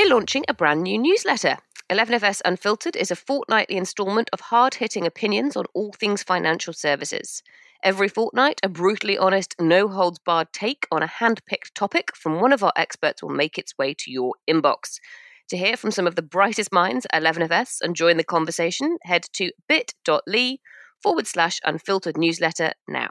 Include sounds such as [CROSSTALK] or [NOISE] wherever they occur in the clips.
we're launching a brand new newsletter. 11FS Unfiltered is a fortnightly instalment of hard hitting opinions on all things financial services. Every fortnight, a brutally honest, no holds barred take on a hand picked topic from one of our experts will make its way to your inbox. To hear from some of the brightest minds at 11FS and join the conversation, head to bit.ly forward slash unfiltered newsletter now.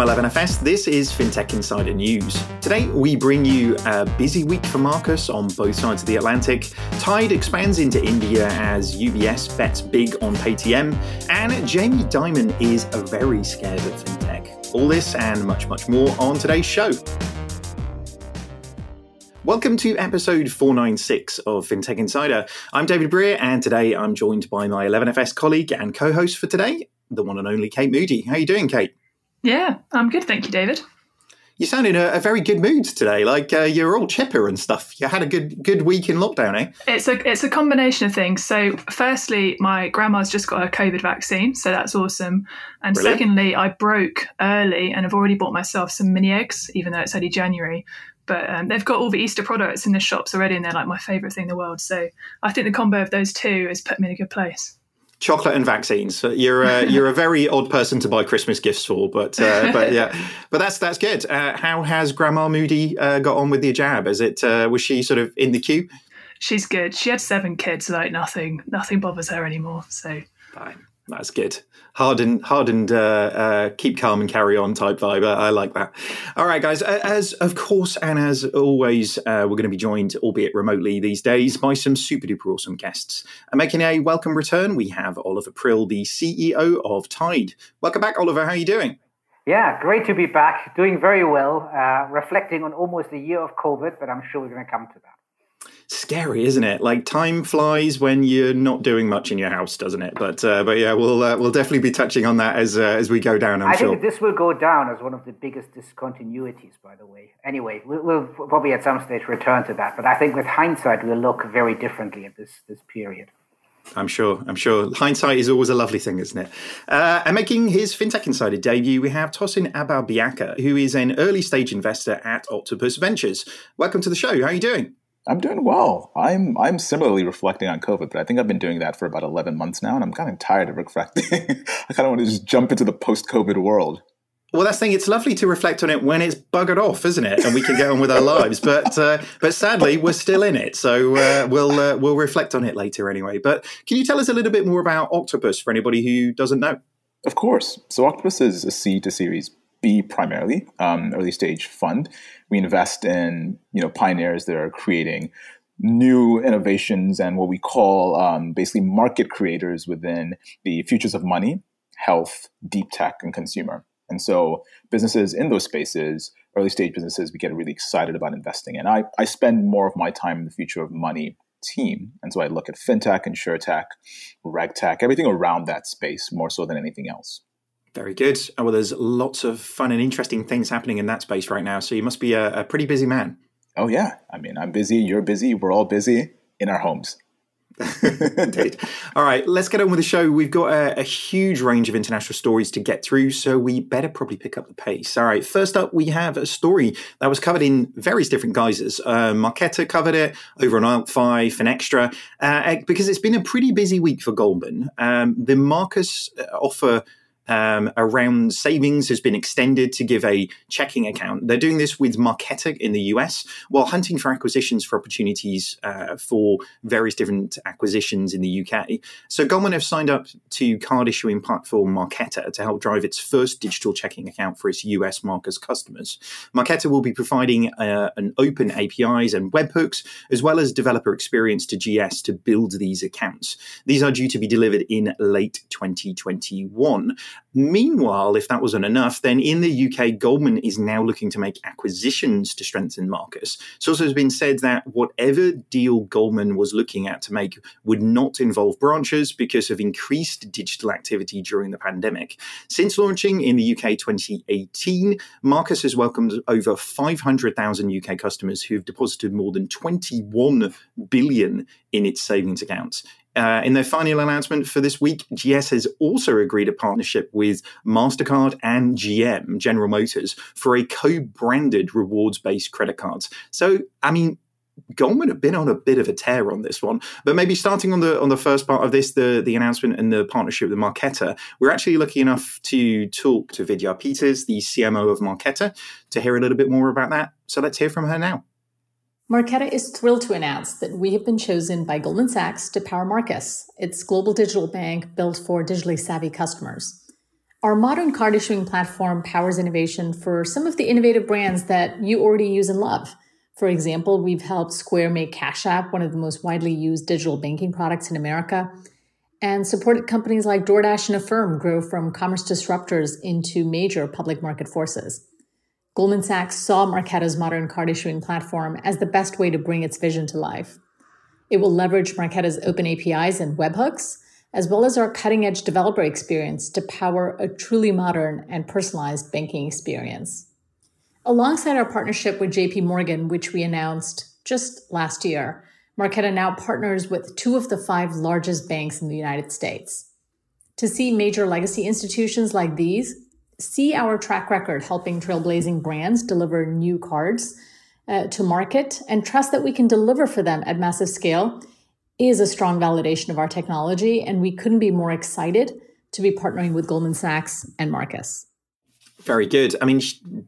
From 11FS, this is FinTech Insider News. Today, we bring you a busy week for Marcus on both sides of the Atlantic. Tide expands into India as UBS bets big on Paytm, and Jamie Dimon is a very scared of FinTech. All this and much, much more on today's show. Welcome to episode 496 of FinTech Insider. I'm David Brear, and today I'm joined by my 11FS colleague and co host for today, the one and only Kate Moody. How are you doing, Kate? Yeah, I'm good. Thank you, David. You sound in a, a very good mood today. Like uh, you're all chipper and stuff. You had a good good week in lockdown, eh? It's a it's a combination of things. So, firstly, my grandma's just got her COVID vaccine, so that's awesome. And Brilliant. secondly, I broke early and I've already bought myself some mini eggs, even though it's only January. But um, they've got all the Easter products in the shops already, and they're like my favourite thing in the world. So, I think the combo of those two has put me in a good place chocolate and vaccines. You're a, you're a very odd person to buy Christmas gifts for, but uh, but yeah, [LAUGHS] but that's that's good. Uh, how has Grandma Moody uh, got on with the jab? Is it uh, was she sort of in the queue? She's good. She had seven kids. Like nothing nothing bothers her anymore. So fine. That's good. Hardened, hardened, uh, uh, keep calm and carry on type vibe. I, I, like that. All right, guys. As of course, and as always, uh, we're going to be joined, albeit remotely these days, by some super duper awesome guests. And making a welcome return, we have Oliver Prill, the CEO of Tide. Welcome back, Oliver. How are you doing? Yeah, great to be back. Doing very well. Uh, reflecting on almost a year of COVID, but I'm sure we're going to come to that scary, isn't it? Like time flies when you're not doing much in your house, doesn't it? But uh, but yeah, we'll uh, we'll definitely be touching on that as uh, as we go down. I'm i sure. think this will go down as one of the biggest discontinuities, by the way. Anyway, we'll, we'll, probably at some stage return to that, but I think with hindsight, we'll look very differently at this this period. I'm sure. I'm sure. Hindsight is always a lovely thing, isn't it? Uh, and making his FinTech Insider debut, we have Tosin Agbabiaka, who is an early stage investor at Octopus Ventures. Welcome to the show. How are you doing? I'm doing well. I'm I'm similarly reflecting on COVID, but I think I've been doing that for about 11 months now, and I'm kind of tired of reflecting. [LAUGHS] I kind of want to just jump into the post-COVID world. Well, that's the thing. It's lovely to reflect on it when it's buggered off, isn't it? And we can get on with our lives. [LAUGHS] But uh, but sadly, we're still in it, so uh, we'll uh, we'll reflect on it later anyway. But can you tell us a little bit more about Octopus for anybody who doesn't know? Of course. So Octopus is a C to Series B primarily, um, early stage fund. We invest in you know pioneers that are creating new innovations and what we call um, basically market creators within the futures of money, health, deep tech, and consumer. And so businesses in those spaces, early stage businesses, we get really excited about investing in. I, I spend more of my time in the future of money team. And so I look at fintech, insurtech, regtech, everything around that space more so than anything else. Very good. Oh, well, there's lots of fun and interesting things happening in that space right now. So you must be a, a pretty busy man. Oh, yeah. I mean, I'm busy. You're busy. We're all busy in our homes. [LAUGHS] Indeed. All right, let's get on with the show. We've got a, a, huge range of international stories to get through, so we better probably pick up the pace. All right, first up, we have a story that was covered in various different guises. Uh, Marqeta covered it over on AltFi, Finextra, uh, because it's been a pretty busy week for Goldman. Um, the Marcus uh, offer um, around savings has been extended to give a checking account. They're doing this with Marqeta in the US while hunting for acquisitions for opportunities uh, for various different acquisitions in the UK. So Goldman have signed up to card issuing platform Marqeta to help drive its first digital checking account for its US Marcus customers. Marqeta will be providing uh, an open APIs and webhooks as well as developer experience to GS to build these accounts. These are due to be delivered in late 2021. Meanwhile, if that wasn't enough, then in the UK, Goldman is now looking to make acquisitions to strengthen Marcus. It's also been said that whatever deal Goldman was looking at to make would not involve branches because of increased digital activity during the pandemic. Since launching in the UK 2018, Marcus has welcomed over 500,000 UK customers who've deposited more than 21 billion in its savings accounts. Uh, in their final announcement for this week, GS has also agreed a partnership with MasterCard and GM, General Motors, for a co branded rewards based credit cards. So, I mean, Goldman have been on a bit of a tear on this one, but maybe starting on the on the first part of this, the the announcement and the partnership with Marqeta, we're actually lucky enough to talk to Vidya Peters, the CMO of Marqeta, to hear a little bit more about that. So let's hear from her now. Marqeta is thrilled to announce that we have been chosen by Goldman Sachs to power Marcus, its global digital bank built for digitally savvy customers. Our modern card issuing platform powers innovation for some of the innovative brands that you already use and love. For example, we've helped Square make Cash App one of the most widely used digital banking products in America, and supported companies like DoorDash and Affirm grow from commerce disruptors into major public market forces. Goldman Sachs saw Marqeta's modern card issuing platform as the best way to bring its vision to life. It will leverage Marqeta's open APIs and webhooks, as well as our cutting edge developer experience to power a truly modern and personalized banking experience. Alongside our partnership with JP Morgan, which we announced just last year, Marqeta now partners with two of the five largest banks in the United States. To see major legacy institutions like these, see our track record helping trailblazing brands deliver new cards uh, to market, and trust that we can deliver for them at massive scale is a strong validation of our technology. And we couldn't be more excited to be partnering with Goldman Sachs and Marcus. Very good. I mean,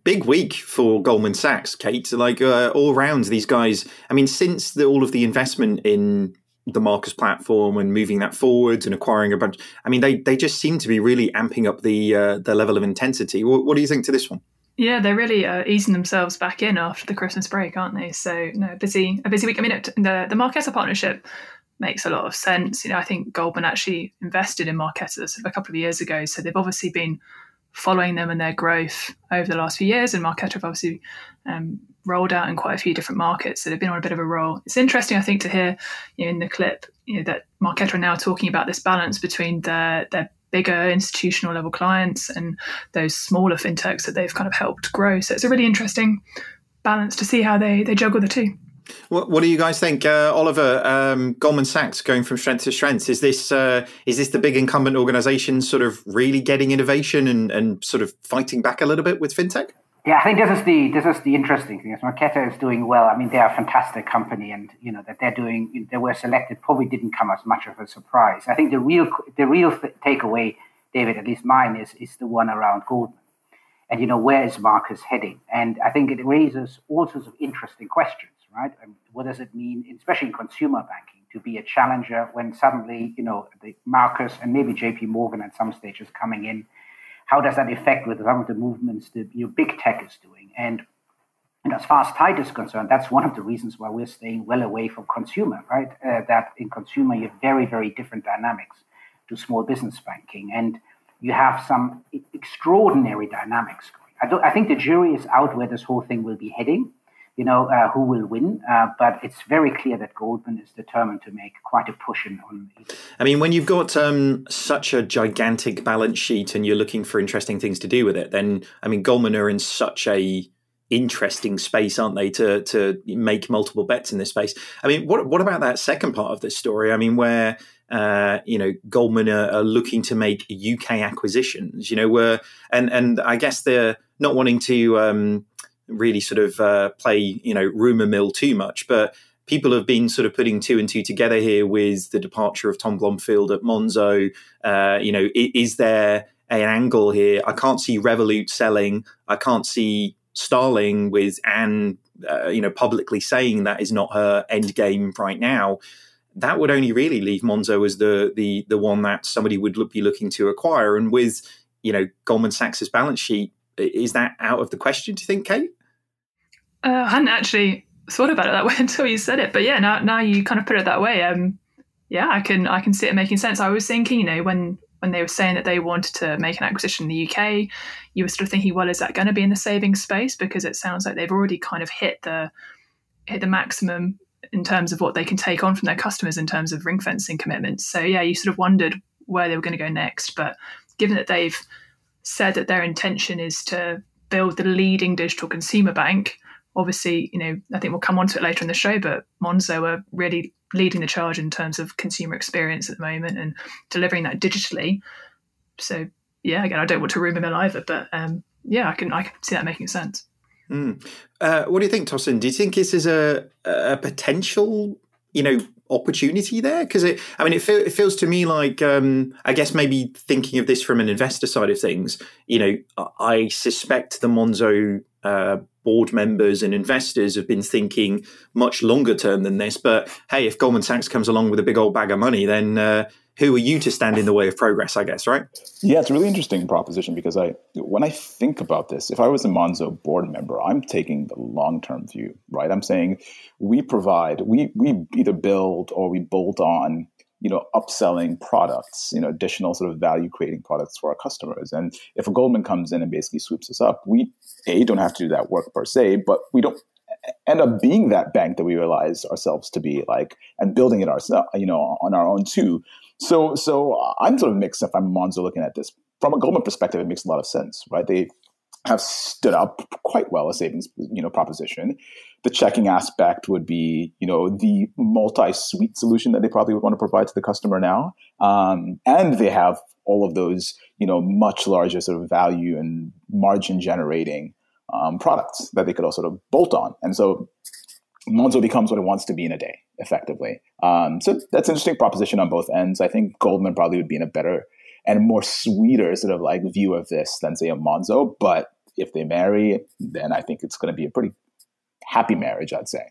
big week for Goldman Sachs, Kate. Like uh, all round, these guys. I mean, since the, all of the investment in the Marcus platform and moving that forwards and acquiring a bunch, I mean, they they just seem to be really amping up the uh, the level of intensity. What, what, do you think to this one? Yeah, they're really uh, easing themselves back in after the Christmas break, aren't they? So, no, busy a busy week. I mean, it, the the Marqeta partnership makes a lot of sense. You know, I think Goldman actually invested in Marqeta a couple of years ago, so they've obviously been following them and their growth over the last few years. And Marqeta have obviously um, rolled out in quite a few different markets, so they've been on a bit of a roll. It's interesting, I think, to hear you know, in the clip you know, that Marqeta are now talking about this balance between their their bigger institutional level clients and those smaller fintechs that they've kind of helped grow. So it's a really interesting balance to see how they they juggle the two. What, what do you guys think, uh, Oliver? Um, Goldman Sachs going from strength to strength. Is this uh, is this the big incumbent organisation sort of really getting innovation and, and sort of fighting back a little bit with fintech? Yeah, I think this is the this is the interesting thing. Is Marqeta is doing well. I mean, they are a fantastic company, and you know that they're doing. They were selected probably didn't come as much of a surprise. I think the real the real th- takeaway, David, at least mine is is the one around Goldman, and you know where is Marcus heading? And I think it raises all sorts of interesting questions right? And what does it mean, especially in consumer banking, to be a challenger when suddenly, you know, the Marcus and maybe JP Morgan at some stage is coming in? How does that affect with some of the movements that you know, big tech is doing? And, and as far as Tide is concerned, that's one of the reasons why we're staying well away from consumer, right? Uh, that in consumer, you have very, very different dynamics to small business banking. And you have some extraordinary dynamics going. I think the jury is out where this whole thing will be heading you know, uh, who will win. Uh, but it's very clear that Goldman is determined to make quite a push in on. I mean, when you've got um, such a gigantic balance sheet and you're looking for interesting things to do with it, then I mean, Goldman are in such a interesting space, aren't they, to to make multiple bets in this space? I mean, what what about that second part of this story? I mean, where uh, you know Goldman are, are, looking to make UK acquisitions, you know, where and and I guess they're not wanting to. Um, really sort of uh, play, you know, rumor mill too much. But people have been sort of putting two and two together here with the departure of Tom Blomfield at Monzo. Uh, you know, is, is there an angle here? I can't see Revolut selling. I can't see Starling with Anne, uh, you know, publicly saying that is not her end game right now. That would only really leave Monzo as the the the one that somebody would be looking to acquire. And with you know Goldman Sachs's balance sheet, is that out of the question? Do you think, Kate? Uh, I hadn't actually thought about it that [LAUGHS] way until you said it, but yeah, now now you kind of put it that way. Um, yeah, I can I can see it making sense. I was thinking, you know, when when they were saying that they wanted to make an acquisition in the UK, you were sort of thinking, well, is that going to be in the savings space? Because it sounds like they've already kind of hit the hit the maximum in terms of what they can take on from their customers in terms of ring fencing commitments. So yeah, you sort of wondered where they were going to go next. But given that they've said that their intention is to build the leading digital consumer bank, obviously, you know, I think we'll come on to it later in the show, but Monzo are really leading the charge in terms of consumer experience at the moment and delivering that digitally. So yeah, again, I don't want to rumour mill either, but um, yeah, I can I can see that making sense. Mm. Uh, what do you think, Tosin? Do you think this is a, a potential, you know, opportunity there? Because it, I mean, it, feel, it feels to me like, um, I guess maybe thinking of this from an investor side of things, you know, I suspect the Monzo uh, board members and investors have been thinking much longer term than this. But hey, if Goldman Sachs comes along with a big old bag of money, then uh, who are you to stand in the way of progress? I guess, right? Yeah, it's a really interesting proposition because I, when I think about this, if I was a Monzo board member, I'm taking the long term view, right? I'm saying we provide, we we either build or we bolt on you know, upselling products, you know, additional sort of value creating products for our customers. And if a Goldman comes in and basically swoops us up, we a don't have to do that work per se, but we don't end up being that bank that we realize ourselves to be like and building it ourselves, you know, on our own too. So, so I'm sort of mixed if I'm Monzo looking at this from a Goldman perspective. It makes a lot of sense, right? They have stood up quite well a savings, you know, proposition the checking aspect would be, you know, the multi-suite solution that they probably would want to provide to the customer now. Um, and they have all of those, you know, much larger sort of value and margin generating um, products that they could also sort of bolt on. And so Monzo becomes what it wants to be in a day, effectively. Um, so that's an interesting proposition on both ends. I think Goldman probably would be in a better and more sweeter sort of like view of this than say a Monzo. But if they marry, then I think it's going to be a pretty happy marriage, I'd say.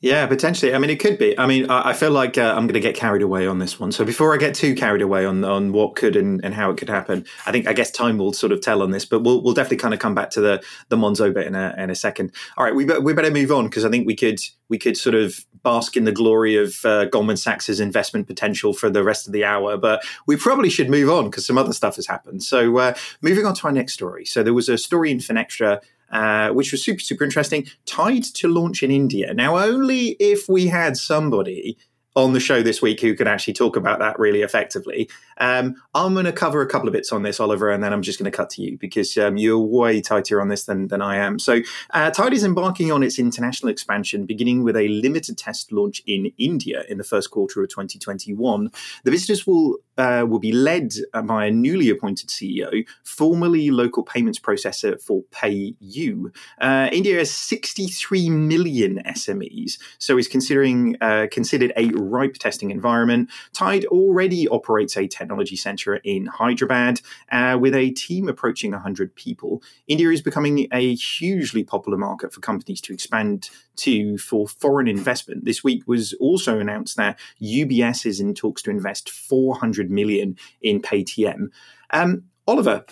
Yeah, potentially. I mean, it could be. I mean, I, I feel like uh, I'm going to get carried away on this one. So before I get too carried away on on what could and, and how it could happen, I think I guess time will sort of tell on this. But we'll we'll definitely kind of come back to the the Monzo bit in a in a second. All right, we be, we better move on because I think we could we could sort of bask in the glory of uh, Goldman Sachs's investment potential for the rest of the hour. But we probably should move on because some other stuff has happened. So uh, moving on to our next story. So there was a story in Finextra uh, which was super, super interesting, Tide to launch in India. Now, only if we had somebody on the show this week who can actually talk about that really effectively. Um, I'm going to cover a couple of bits on this, Oliver, and then I'm just going to cut to you because um, you're way tighter on this than, than I am. So, uh, Tide is embarking on its international expansion, beginning with a limited test launch in India in the first quarter of 2021. The business will uh, will be led by a newly appointed CEO, formerly local payments processor for PayU. Uh, India has 63 million SMEs, so is considering uh, considered a ripe testing environment. Tide already operates a technology center in Hyderabad uh, with a team approaching 100 people. India is becoming a hugely popular market for companies to expand to for foreign investment. This week was also announced that UBS is in talks to invest 400 million in Paytm. Um, Oliver,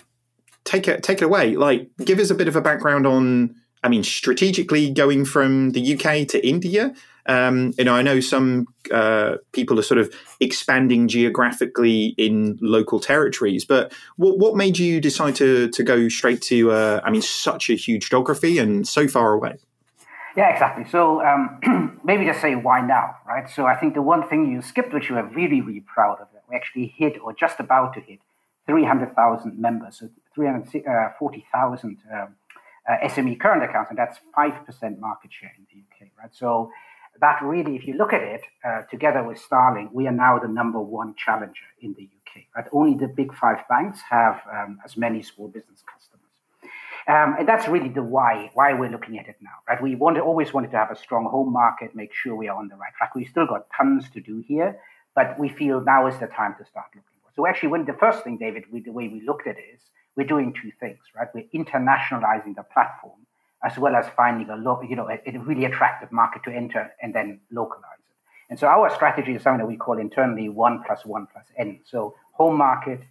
take it take it away. Like, give us a bit of a background on. I mean, strategically going from the UK to India. Um, you know, I know some uh, people are sort of expanding geographically in local territories, but what, what made you decide to to go straight to? Uh, I mean, such a huge geography and so far away. Yeah, exactly. So um, [CLEARS THROAT] maybe just say why now, right? So I think the one thing you skipped, which you are really, really proud of, that we actually hit or just about to hit 300,000 members, so 340,000 uh, um, uh, SME current accounts, and that's 5% market share in the UK, right? So that really, if you look at it, uh, together with Starling, we are now the number one challenger in the UK, right? Only the big five banks have um, as many small business customers. Um, and that's really the why why we're looking at it now, right? We wanted, always wanted to have a strong home market, make sure we are on the right track. We still got tons to do here, but we feel now is the time to start looking. So actually, when the first thing, David, we, the way we looked at it is we're doing two things, right? We're internationalizing the platform as well as finding a lo- you know a, a really attractive market to enter and then localize it. And so our strategy is something that we call internally one plus one plus n. So home market,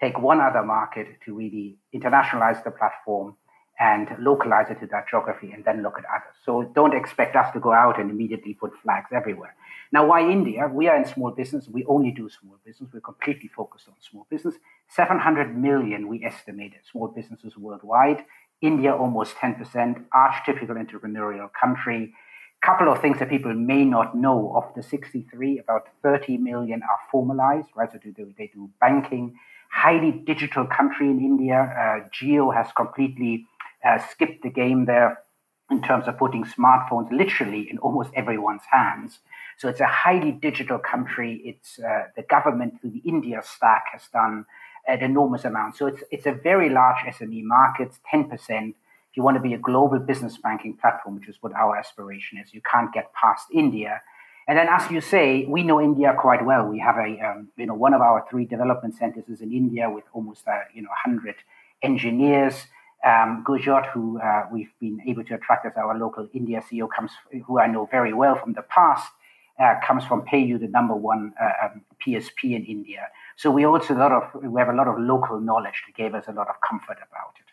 take one other market to really internationalize the platform and localize it to that geography and then look at others. So don't expect us to go out and immediately put flags everywhere. Now, why India? We are in small business. We only do small business. We're completely focused on small business. 700 million, we estimated, small businesses worldwide. India, almost 10%, archetypical entrepreneurial country. Couple of things that people may not know of the 63, about 30 million are formalized, right? So they do, they do banking highly digital country in India. Uh, Jio has completely uh, skipped the game there. in terms of putting smartphones literally in almost everyone's hands. So it's a highly digital country. It's uh, the government through the India stack has done an enormous amount. So it's it's a very large SME market, ten percent. If you want to be a global business banking platform, which is what our aspiration is, you can't get past India. And then, as you say, we know India quite well. We have a, um, you know, one of our three development centers is in India with almost, uh, you know, 100 engineers. Um, Gujot, who uh, we've been able to attract as our local India CEO, comes, who I know very well from the past, uh, comes from PayU, the number one uh, um, PSP in India. So we also a lot of we have a lot of local knowledge that gave us a lot of comfort about it.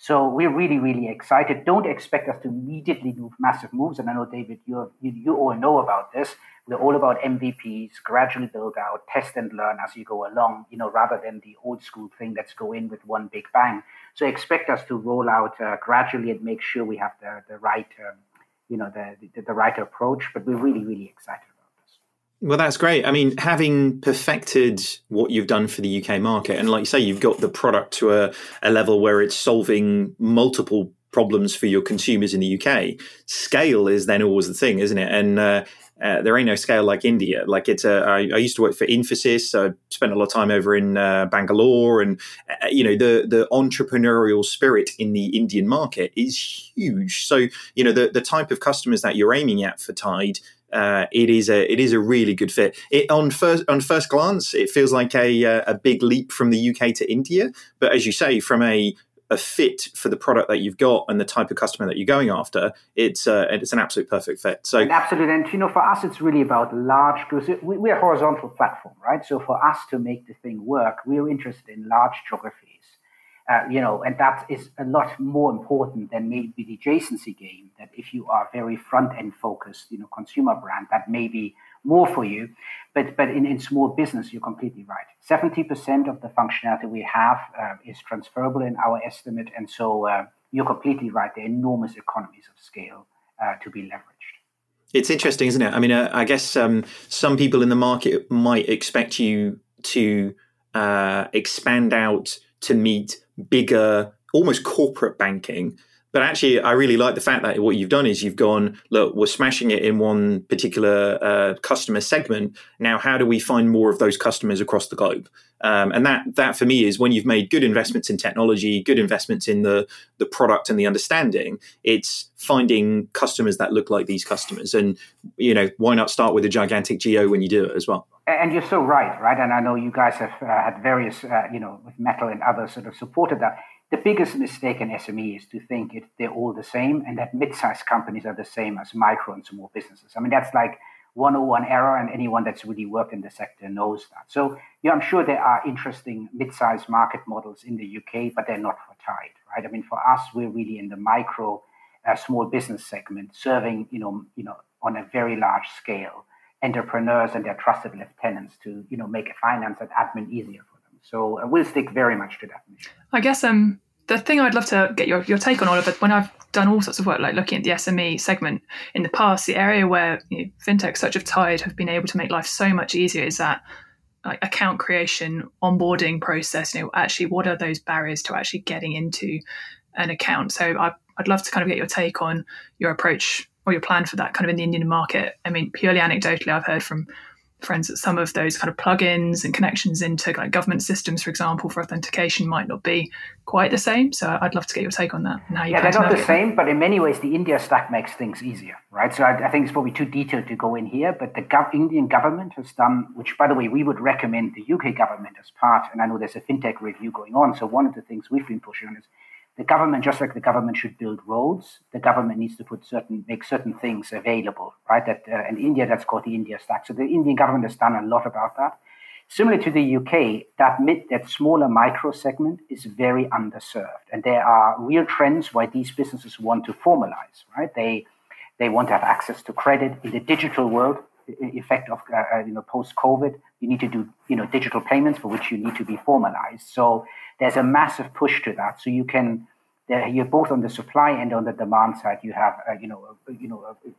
So we're really, really excited. Don't expect us to immediately move massive moves. And I know, David, you you all know about this. We're all about MVPs, gradually build out, test and learn as you go along, you know, rather than the old school thing that's go in with one big bang. So expect us to roll out uh, gradually and make sure we have the, the right, um, you know, the, the, the right approach. But we're really, really excited. About this. Well, that's great. I mean, having perfected what you've done for the UK market, and like you say, you've got the product to a, a level where it's solving multiple problems for your consumers in the UK. Scale is then always the thing, isn't it? And uh, uh, there ain't no scale like India. Like it's a, I, I used to work for Infosys. So I spent a lot of time over in uh, Bangalore, and uh, you know the the entrepreneurial spirit in the Indian market is huge. So you know the the type of customers that you're aiming at for Tide uh, it is a it is a really good fit. It on first on first glance, it feels like a uh, a big leap from the UK to India, but as you say, from a a fit for the product that you've got and the type of customer that you're going after, it's uh, it's an absolute perfect fit. So absolutely, and you know, for us, it's really about large because we, are a horizontal platform, right? So for us to make the thing work, we're interested in large geographies uh, you know, and that is a lot more important than maybe the adjacency game. That if you are very front end focused, you know, consumer brand, that may be more for you. But but in, in small business, you're completely right. Seventy percent of the functionality we have uh, is transferable in our estimate, and so uh, you're completely right. There are enormous economies of scale uh, to be leveraged. It's interesting, isn't it? I mean, uh, I guess um, some people in the market might expect you to uh, expand out to meet bigger, almost corporate banking. But actually, I really like the fact that what you've done is you've gone, look, we're smashing it in one particular uh, customer segment. Now, how do we find more of those customers across the globe? Um, and that, that for me is when you've made good investments in technology, good investments in the, the product and the understanding, it's finding customers that look like these customers. And, you know, why not start with a gigantic geo when you do it as well? And you're so right, right? And I know you guys have uh, had various, uh, you know, with Metal and others sort of supported that. The biggest mistake in SME is to think it, they're all the same and that mid-sized companies are the same as micro and small businesses. I mean, that's like 101 error, and anyone that's really worked in the sector knows that. So, yeah, I'm sure there are interesting mid-sized market models in the UK, but they're not for Tide, right? I mean, for us, we're really in the micro, uh, small business segment, serving, you know, you know, on a very large scale entrepreneurs and their trusted lieutenants to you know make finance and admin easier. So uh, we'll stick very much to that. I guess um the thing I'd love to get your, your take on it when I've done all sorts of work like looking at the SME segment in the past, the area where you know, fintechs such as Tide have been able to make life so much easier is that like account creation, onboarding process. You know, actually, what are those barriers to actually getting into an account? So I, I'd love to kind of get your take on your approach or your plan for that kind of in the Indian market? I mean, purely anecdotally, I've heard from friends that some of those kind of plugins and connections into like government systems, for example, for authentication might not be quite the same. So I'd love to get your take on that and how you. Yeah, they're not the same, but in many ways, the India stack makes things easier, right? So I, I think it's probably too detailed to go in here, but the gov- Indian government has done, which by the way, we would recommend the UK government as part. And I know there's a fintech review going on. So one of the things we've been pushing on is the government, just like the government should build roads, the government needs to put certain, make certain things available, right? That uh, in India, that's called the India Stack. So the Indian government has done a lot about that. Similar to the UK, that mid, that smaller micro segment is very underserved, and there are real trends why these businesses want to formalize, right? They they want to have access to credit in the digital world. Effect of uh, uh you know post COVID, you need to do you know digital payments for which you need to be formalized. So there's a massive push to that. So you can, you're both on the supply and on the demand side. You have, uh, you know, uh, you know, uh,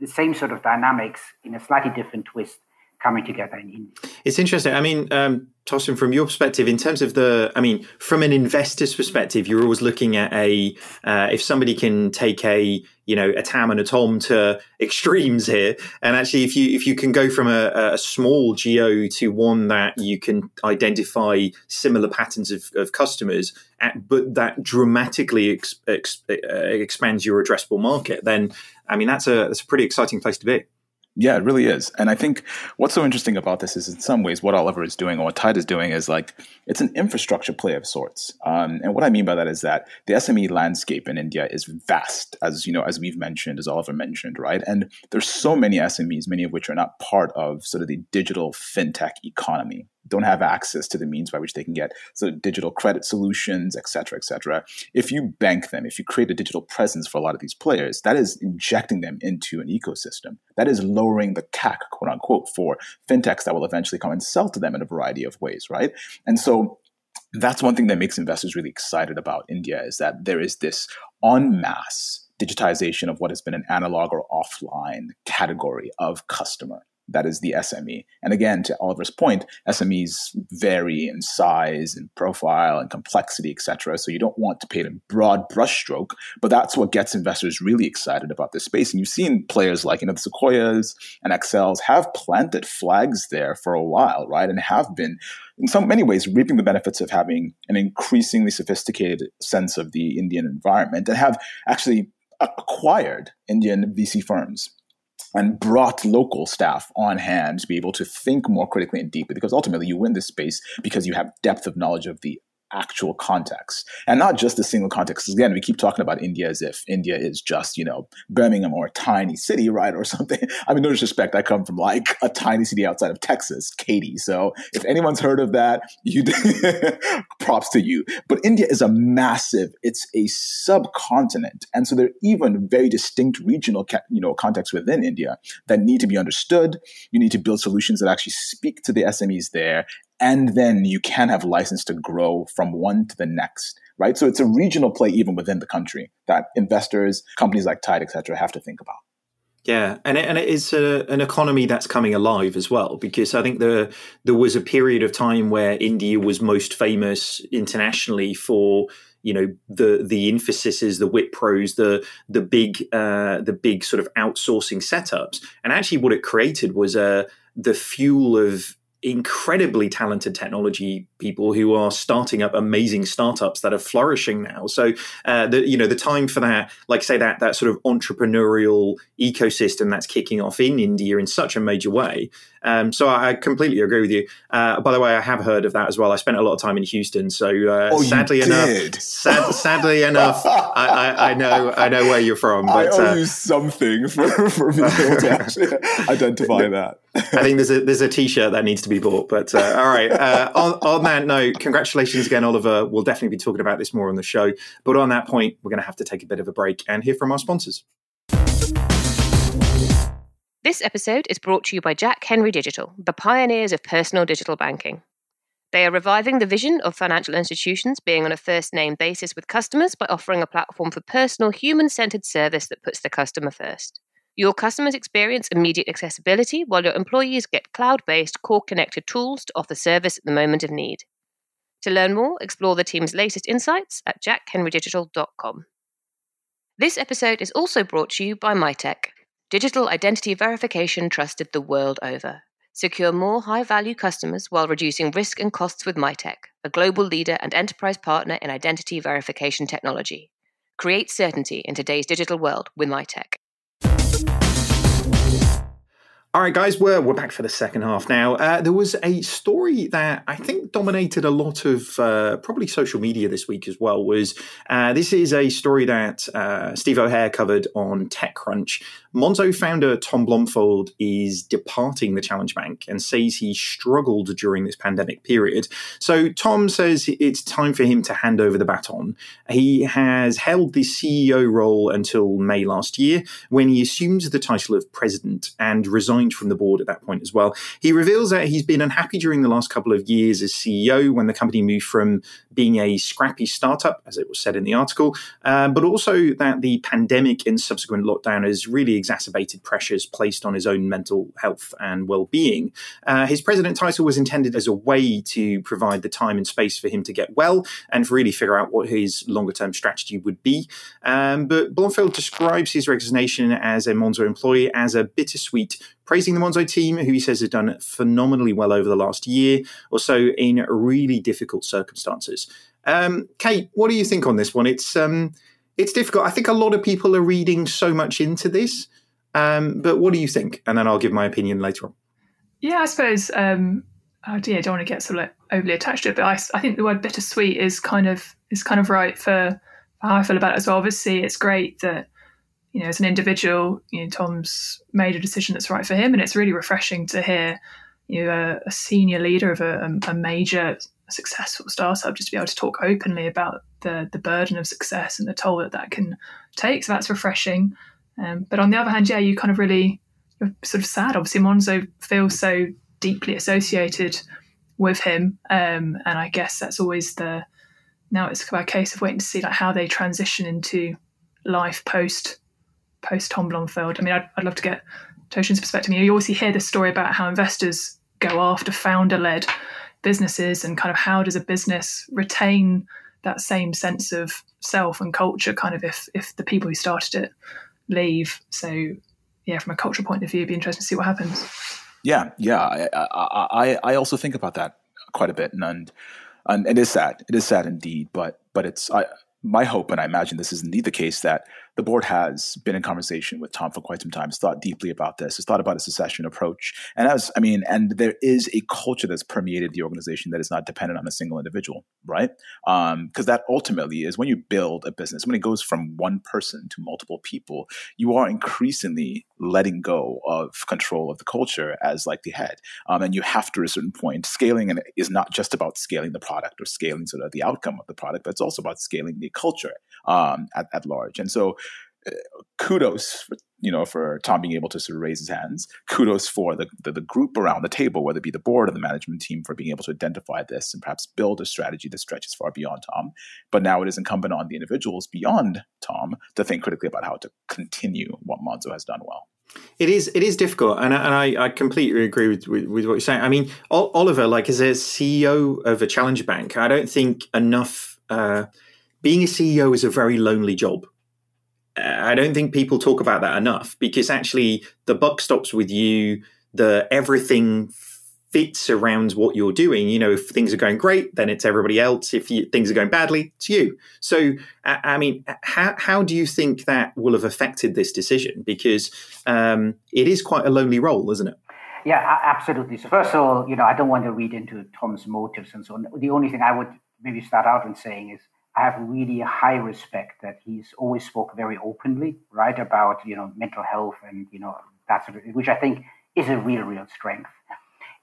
the same sort of dynamics in a slightly different twist coming together in India. It's interesting. I mean, um, Tosin, from your perspective, in terms of the, I mean, from an investor's perspective, you're always looking at a, uh, if somebody can take a, you know, a Tam and a Tom to [LAUGHS] extremes here, and actually, if you if you can go from a, a small geo to one that you can identify similar patterns of, of customers, at, but that dramatically ex, ex, uh, expands your addressable market, then I mean, that's a that's a pretty exciting place to be. Yeah, it really is. And I think what's so interesting about this is, in some ways, what Oliver is doing or what Tide is doing is like it's an infrastructure play of sorts. Um, and what I mean by that is that the SME landscape in India is vast, as you know, as we've mentioned, as Oliver mentioned, right? And there's so many SMEs, many of which are not part of sort of the digital fintech economy don't have access to the means by which they can get so digital credit solutions, et cetera, et cetera. If you bank them, if you create a digital presence for a lot of these players, that is injecting them into an ecosystem. That is lowering the CAC, quote unquote, for fintechs that will eventually come and sell to them in a variety of ways, right? And so that's one thing that makes investors really excited about India is that there is this en masse digitization of what has been an analog or offline category of customer that is the SME. And again, to Oliver's point, SMEs vary in size and profile and complexity, et cetera. So you don't want to paint a broad brushstroke, but that's what gets investors really excited about this space. And you've seen players like, you know, the Sequoias and Accels have planted flags there for a while, right? And have been in some many ways reaping the benefits of having an increasingly sophisticated sense of the Indian environment and have actually acquired Indian VC firms and brought local staff on hand to be able to think more critically and deeply because ultimately you win this space because you have depth of knowledge of the actual context and not just a single context. Again, we keep talking about India as if India is just, you know, Birmingham or a tiny city, [LAUGHS] right? Or something. I mean, no disrespect. I come from like a tiny city outside of Texas, Katy. So if anyone's heard of that, you [LAUGHS] props to you. But India is a massive, it's a subcontinent. And so there are even very distinct regional, you know, contexts within India that need to be understood. You need to build solutions that actually speak to the SMEs there and then you can have license to grow from one to the next right? So it's a regional play even within the country that investors companies like Tide etc have to think about. Yeah, and it, and it is a, an economy that's coming alive as well because I think the there was a period of time where India was most famous internationally for you know the the Infosys, the Wipros, the the big uh, the big sort of outsourcing setups, and actually what it created was a uh, the fuel of incredibly talented technology people who are starting up amazing startups that are flourishing now. So, uh, the you know the time for that, like say that that sort of entrepreneurial ecosystem that's kicking off in India in such a major way. Um, so I, completely agree with you. Uh, by the way, I have heard of that as well. I spent a lot of time in Houston, so uh, oh, sadly enough, sad, sadly enough, I, I, I, know I know where you're from. [LAUGHS] But, I owe uh, you something for, for being able to actually [LAUGHS] [LAUGHS] identify that. I think there's a there's a t-shirt that needs to be bought. But uh, all right, uh, on, on, that note, congratulations again, Oliver. We'll definitely be talking about this more on the show. But on that point, we're going to have to take a bit of a break and hear from our sponsors. This episode is brought to you by Jack Henry Digital, the pioneers of personal digital banking. They are reviving the vision of financial institutions being on a first name basis with customers by offering a platform for personal, human centered service that puts the customer first. Your customers experience immediate accessibility, while your employees get cloud based, core connected tools to offer service at the moment of need. To learn more, explore the team's latest insights at jackhenrydigital.com. This episode is also brought to you by Mitek, digital identity verification trusted the world over. Secure more high value customers while reducing risk and costs with Mitek, a global leader and enterprise partner in identity verification technology. Create certainty in today's digital world with Mitek. All right, guys, we're, we're back for the second half now. Uh, there was a story that I think dominated a lot of uh, probably social media this week as well. Was uh, this is a story that uh, Steve O'Hear covered on TechCrunch. Monzo founder Tom Blomfield is departing the challenger bank and says he struggled during this pandemic period. So Tom says it's time for him to hand over the baton. He has held the CEO role until May last year, when he assumed the title of president and resigned resigned from the board at that point as well. He reveals that he's been unhappy during the last couple of years as CEO when the company moved from being a scrappy startup, as it was said in the article, uh, but also that the pandemic and subsequent lockdown has really exacerbated pressures placed on his own mental health and well being. Uh, his president title was intended as a way to provide the time and space for him to get well and really figure out what his longer term strategy would be. Um, but Blomfield describes his resignation as a Monzo employee as a bittersweet praising the Monzo team, who he says has done phenomenally well over the last year or so in really difficult circumstances. Um, Kate, what do you think on this one? It's um, it's difficult. I think a lot of people are reading so much into this, um, but what do you think? And then I'll give my opinion later on. Yeah, I suppose. Um, oh yeah, don't want to get sort of like overly attached to it, but I, I think the word bittersweet is kind of is kind of right for how I feel about it as well. Obviously, it's great that you know, as an individual, you know, Tom's made a decision that's right for him, and it's really refreshing to hear, you know, a, a senior leader of a, a, major successful startup just to be able to talk openly about the the burden of success and the toll that that can take. So that's refreshing. Um, but on the other hand, yeah, you kind of really you're sort of sad. Obviously, Monzo feels so deeply associated with him, um, and I guess that's always the now it's a case of waiting to see like how they transition into life post post Tom Blomfield? I mean, I'd, I'd love to get Tosin's perspective. You obviously hear this story about how investors go after founder led businesses and kind of how does a business retain that same sense of self and culture kind of if if the people who started it leave? So yeah from a cultural point of view it'd be interesting to see what happens. Yeah yeah i i, I also think about that quite a bit and, and it is sad. It is sad indeed but but it's I, my hope and i imagine this is indeed the case that the board has been in conversation with Tom for quite some time, has thought deeply about this, has thought about a secession approach. And as I mean, and there is a culture that's permeated the organization that is not dependent on a single individual, right? Because um, that ultimately is when you build a business, when it goes from one person to multiple people, you are increasingly letting go of control of the culture as like the head. Um, and you have to, at a certain point, scaling and is not just about scaling the product or scaling sort of the outcome of the product, but it's also about scaling the culture um, at, at large. And so kudos for, you know for Tom being able to sort of raise his hands. Kudos for the, the, the group around the table, whether it be the board or the management team, for being able to identify this and perhaps build a strategy that stretches far beyond Tom. But now it is incumbent on the individuals beyond Tom to think critically about how to continue what Monzo has done well. It is it is difficult, and, and I, I completely agree with, with, with, what you're saying. I mean, Oliver, like as a CEO of a challenger bank, I don't think enough. Uh, being a CEO is a very lonely job. I don't think people talk about that enough because actually the buck stops with you. The everything fits around what you're doing. You know, if things are going great, then it's everybody else. If you, things are going badly, it's you. So, I, I, mean, how how do you think that will have affected this decision? Because um, it is quite a lonely role, isn't it? Yeah, absolutely. So first of all, you know, I don't want to read into Tom's motives and so on. The only thing I would maybe start out in saying is I have really high respect that he's always spoke very openly, right, about you know mental health and you know that sort of, which I think is a real, real strength.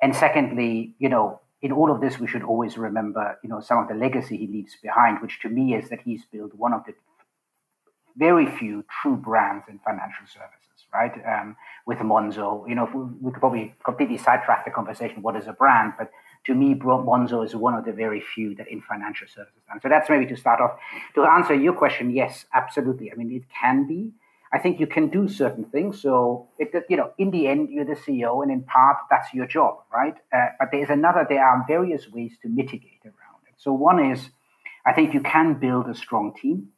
And secondly, you know, in all of this, we should always remember, you know, some of the legacy he leaves behind, which to me is that he's built one of the very few true brands in financial services, right? Um, with Monzo, you know, we, we could probably completely sidetrack the conversation. What is a brand? But to me, Monzo is one of the very few that in financial services. And so that's maybe to start off. To answer your question, yes, absolutely. I mean, it can be. I think you can do certain things. So, it, you know, in the end, you're the CEO, and in part, that's your job, right? Uh, but there's another. There are various ways to mitigate around it. So, one is, I think you can build a strong team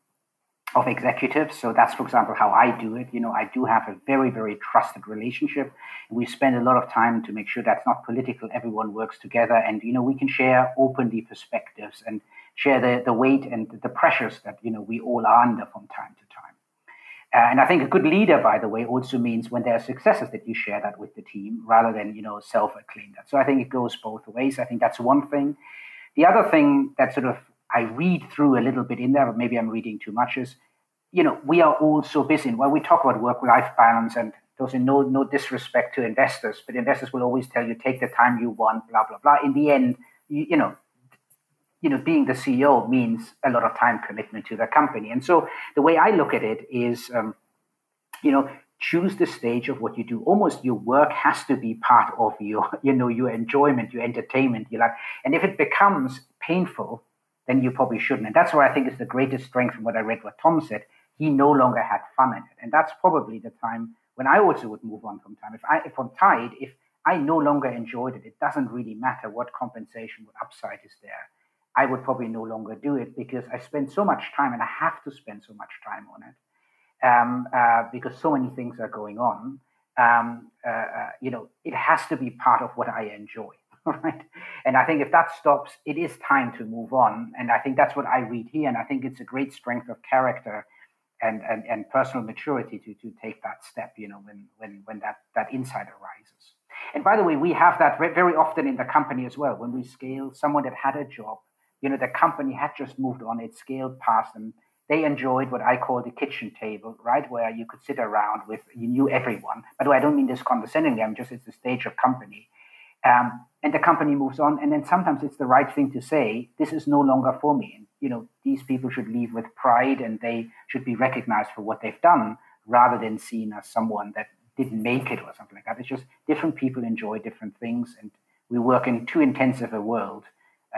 of executives. So that's, for example, how I do it. You know, I do have a very, very trusted relationship. We spend a lot of time to make sure that's not political. Everyone works together, and you know, we can share openly perspectives and share the, the weight and the pressures that you know we all are under from time to time. Uh, and I think a good leader, by the way, also means when there are successes that you share that with the team rather than you know self-acclaim that. So I think it goes both ways. I think that's one thing. The other thing that sort of I read through a little bit in there, but maybe I'm reading too much, is you know, we are all so busy. When we talk about work-life balance, and those no no disrespect to investors, but investors will always tell you take the time you want, blah blah blah. In the end, you, you know, you know, being the CEO means a lot of time commitment to the company. And so the way I look at it is, um, you know, choose the stage of what you do. Almost your work has to be part of your, [LAUGHS] you know, your enjoyment, your entertainment, you like. And if it becomes painful, then you probably shouldn't. And that's where I think is the greatest strength from what I read what Tom said. He no longer had fun in it. And that's probably the time when I also would move on from time. If I if I'm tied, if I no longer enjoyed it, it doesn't really matter what compensation, what upside is there. I would probably no longer do it because I spend so much time and I have to spend so much time on it um, uh, because so many things are going on. Um, uh, uh, you know, it has to be part of what I enjoy, [LAUGHS] right? And I think if that stops, it is time to move on. And I think that's what I read here. And I think it's a great strength of character and, and, and personal maturity to, to take that step, you know, when, when, when that, that insight arises. And by the way, we have that very often in the company as well. When we scale, someone that had a job, you know, the company had just moved on, it scaled past them. They enjoyed what I call the kitchen table, right? Where you could sit around with, you knew everyone. By the way, I don't mean this condescendingly, I'm just, it's a stage of company. Um, and the company moves on. And then sometimes it's the right thing to say, this is no longer for me. And, you know, these people should leave with pride and they should be recognized for what they've done rather than seen as someone that didn't make it or something like that. It's just different people enjoy different things, and we work in too intensive a world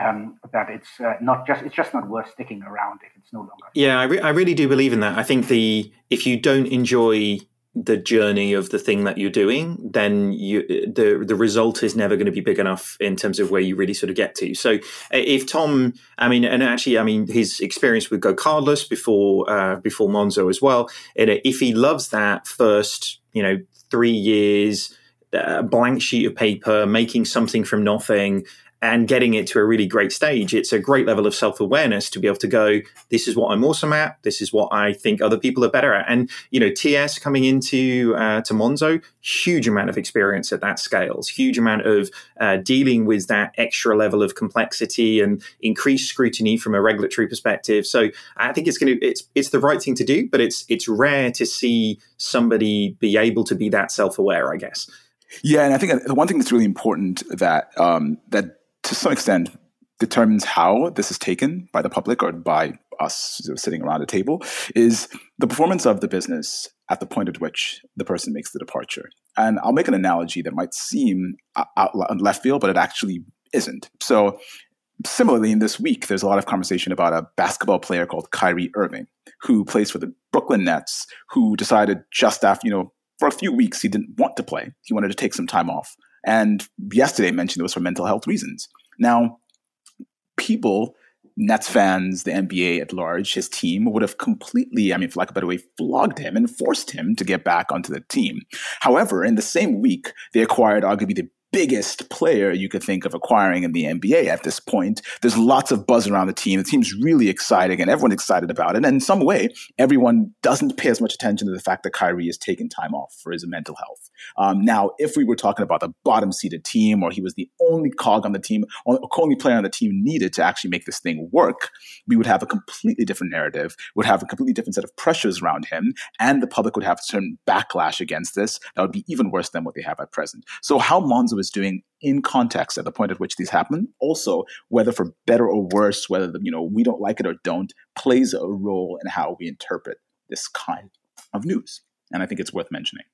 um, that it's uh, not just it's just not worth sticking around if it's no longer. Yeah, I, re- I really do believe in that. I think the if you don't enjoy the journey of the thing that you're doing, then you the the result is never going to be big enough in terms of where you really sort of get to. So if Tom, I mean, and actually, I mean, his experience with GoCardless before uh, before Monzo as well. if he loves that first, you know, three years, a blank sheet of paper, making something from nothing, and getting it to a really great stage, it's a great level of self awareness to be able to go, this is what I'm awesome at. This is what I think other people are better at. And, you know, TS coming into uh, to Monzo, huge amount of experience at that scale, huge amount of uh, dealing with that extra level of complexity and increased scrutiny from a regulatory perspective. So I think it's going to, it's, it's the right thing to do, but it's, it's rare to see somebody be able to be that self aware, I guess. Yeah, and I think the one thing that's really important that um, that to some extent determines how this is taken by the public or by us sitting around a table is the performance of the business at the point at which the person makes the departure. And I'll make an analogy that might seem out left field, but it actually isn't. So, similarly, in this week, there's a lot of conversation about a basketball player called Kyrie Irving, who plays for the Brooklyn Nets, who decided just after, you know, for a few weeks he didn't want to play. He wanted to take some time off. And yesterday mentioned it was for mental health reasons. Now, people, Nets fans, the NBA at large, his team would have completely, I mean, for lack of a better way, flogged him and forced him to get back onto the team. However, in the same week, they acquired arguably the biggest player you could think of acquiring in the NBA at this point. There's lots of buzz around the team. The team's really exciting and everyone's excited about it. And in some way, everyone doesn't pay as much attention to the fact that Kyrie has taken time off for his mental health. Um, now, if we were talking about the bottom seeded team or he was the only cog on the team, or only player on the team needed to actually make this thing work, we would have a completely different narrative, would have a completely different set of pressures around him, and the public would have a certain backlash against this that would be even worse than what they have at present. So how Monzo is doing in context at the point at which these happen. Also, whether for better or worse, whether you know we don't like it or don't, plays a role in how we interpret this kind of news. And I think it's worth mentioning.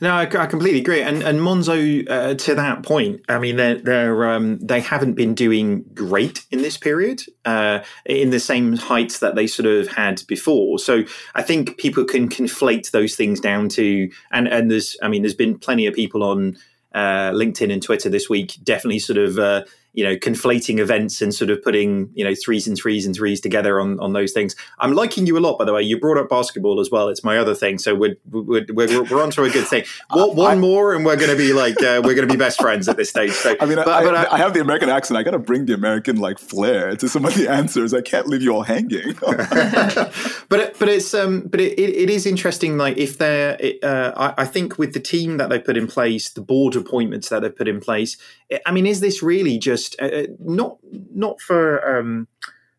No, I, I, completely agree. And and Monzo, uh, to that point, I mean, they're, they're um, they haven't been doing great in this period, uh, in the same heights that they sort of had before. So I think people can conflate those things down to, and and there's, I mean, there's been plenty of people on uh, LinkedIn and Twitter this week definitely sort of uh, you know conflating events and sort of putting you know threes and threes and threes together on on those things. I'm liking you a lot, by the way. You brought up basketball as well. It's my other thing, so we're we're we're, we're on to a good thing. [LAUGHS] One, one more, and we're going to be like uh, we're going to be best friends at this stage. So, I mean, but, I, but I, I, have the American accent. I got to bring the American like flair to some of the answers. I can't leave you all hanging. [LAUGHS] [LAUGHS] but it, but it's um but it, it, it is interesting. Like if they're, uh, I, I think with the team that they put in place, the board appointments that they put in place. I mean, is this really just uh, uh, not not for um,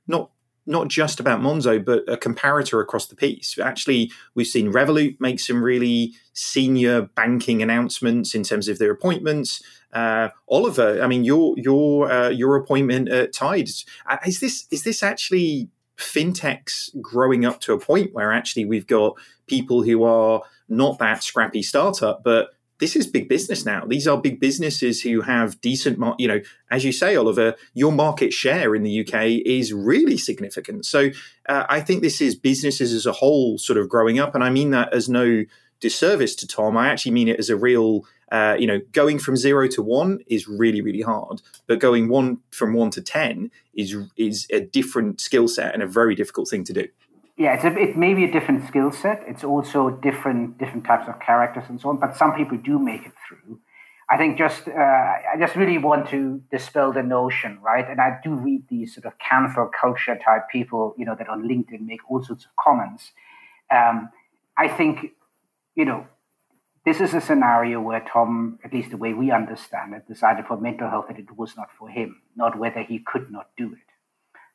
not not just about Monzo, but a comparator across the piece. Actually, we've seen Revolut make some really senior banking announcements in terms of their appointments. Uh, Oliver, I mean, your your uh, your appointment at Tide uh, is this is this actually fintechs growing up to a point where actually we've got people who are not that scrappy startup, but this is big business now. These are big businesses who have decent, mar- you know, as you say, Oliver, your market share in the UK is really significant. So uh, I think this is businesses as a whole sort of growing up, and I mean that as no disservice to Tom. I actually mean it as a real. Uh, you know, going from zero to one is really, really hard, but going one from one to ten is is a different skill set and a very difficult thing to do yeah, it's a, it may be a different skill set. It's also different different types of characters and so on. But some people do make it through. I think just uh, I just really want to dispel the notion, right? And I do read these sort of cancel culture type people, you know, that on LinkedIn make all sorts of comments. Um, I think, you know, this is a scenario where Tom, at least the way we understand it, decided for mental health that it was not for him, not whether he could not do it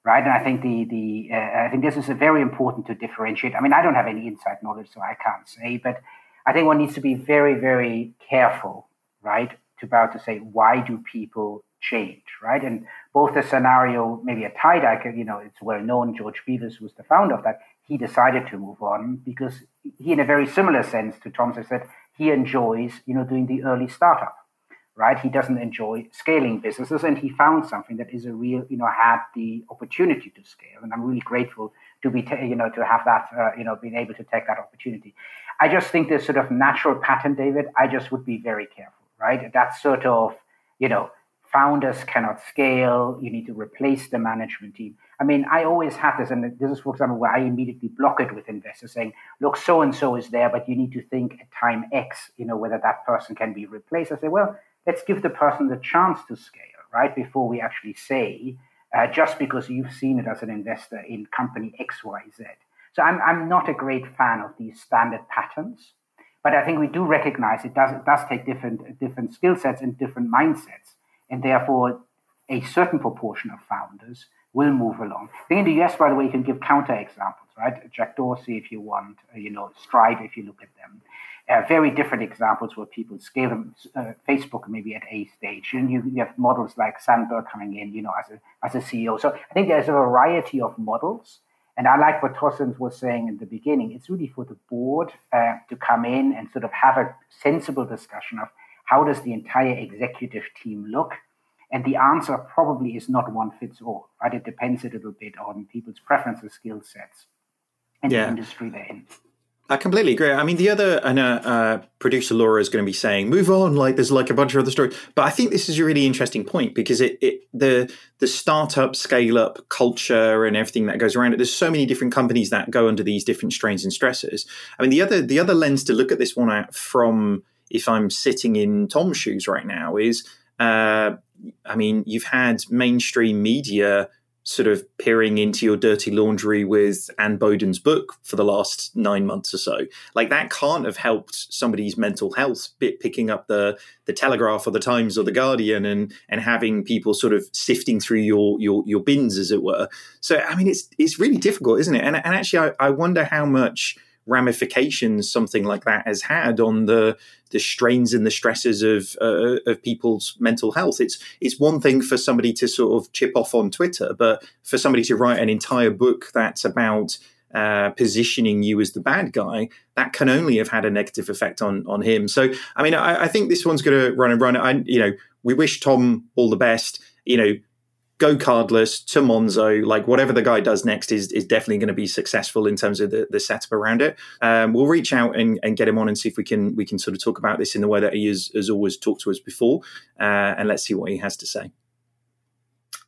right? And I think the the uh, I think this is very important to differentiate. I mean, I don't have any inside knowledge, so I can't say, but I think one needs to be very very careful, right, to about to say why do people change, right? And both the scenario, maybe a tie dye, you know, it's well known. George Bevis was the founder of that. He decided to move on because he, in a very similar sense to Tom's, said he enjoys, you know, doing the early startup right? He doesn't enjoy scaling businesses, and he found something that is a real, you know, had the opportunity to scale. And I'm really grateful to be, t- you know, to have that, uh, you know, being able to take that opportunity. I just think this sort of natural pattern, David. I just would be very careful, right? That sort of, you know, founders cannot scale. You need to replace the management team. I mean, I always have this, and this is, for example, where I immediately block it with investors saying, look, so and so is there, but you need to think at time X, you know, whether that person can be replaced. I say, well, let's give the person the chance to scale, right? Before we actually say, uh, just because you've seen it as an investor in company XYZ. So I'm, I'm not a great fan of these standard patterns, but I think we do recognize it does, it does take different, different skill sets and different mindsets. And therefore, a certain proportion of founders will move along. I think in the US, by the way, you can give counter examples, right? Jack Dorsey, if you want, you know, Stripe, if you look at them uh, very different examples where people scale them. Uh, Facebook maybe at a stage, and you, you, have models like Sandberg coming in, you know, as a as a CEO. So I think there's a variety of models, and I like what Tosin was saying in the beginning. It's really for the board uh, to come in and sort of have a sensible discussion of how does the entire executive team look. And the answer probably is not one fits all, right? It depends a little bit on people's preferences, skill sets, and yeah. the industry they're in. I completely agree. I mean, the other and uh, uh, producer Laura is going to be saying, "Move on." Like, there's like a bunch of other stories, but I think this is a really interesting point because it, it the the startup scale up culture and everything that goes around it. There's so many different companies that go under these different strains and stresses. I mean, the other the other lens to look at this one at from if I'm sitting in Tom's shoes right now is, uh, I mean, you've had mainstream media sort of peering into your dirty laundry with Anne Boden's book for the last nine months or so. Like that can't have helped somebody's mental health bit picking up the the Telegraph or the Times or the Guardian and and having people sort of sifting through your your your bins as it were. So I mean it's it's really difficult, isn't it? And and actually I, I wonder how much ramifications something like that has had on the the strains and the stresses of uh, of people's mental health. It's it's one thing for somebody to sort of chip off on Twitter, but for somebody to write an entire book that's about uh, positioning you as the bad guy, that can only have had a negative effect on on him. So, I mean, I, I think this one's going to run and run. I, you know, we wish Tom all the best. You know, GoCardless to Monzo. Like whatever the guy does next is is definitely going to be successful in terms of the, the setup around it. Um, we'll reach out and, and, get him on and see if we can we can sort of talk about this in the way that he has, has always talked to us before, uh, and let's see what he has to say.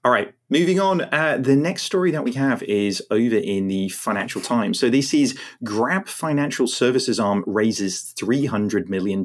All right, moving on. Uh, the next story that we have is over in the Financial Times. So this is Grab Financial Services arm raises $300 million.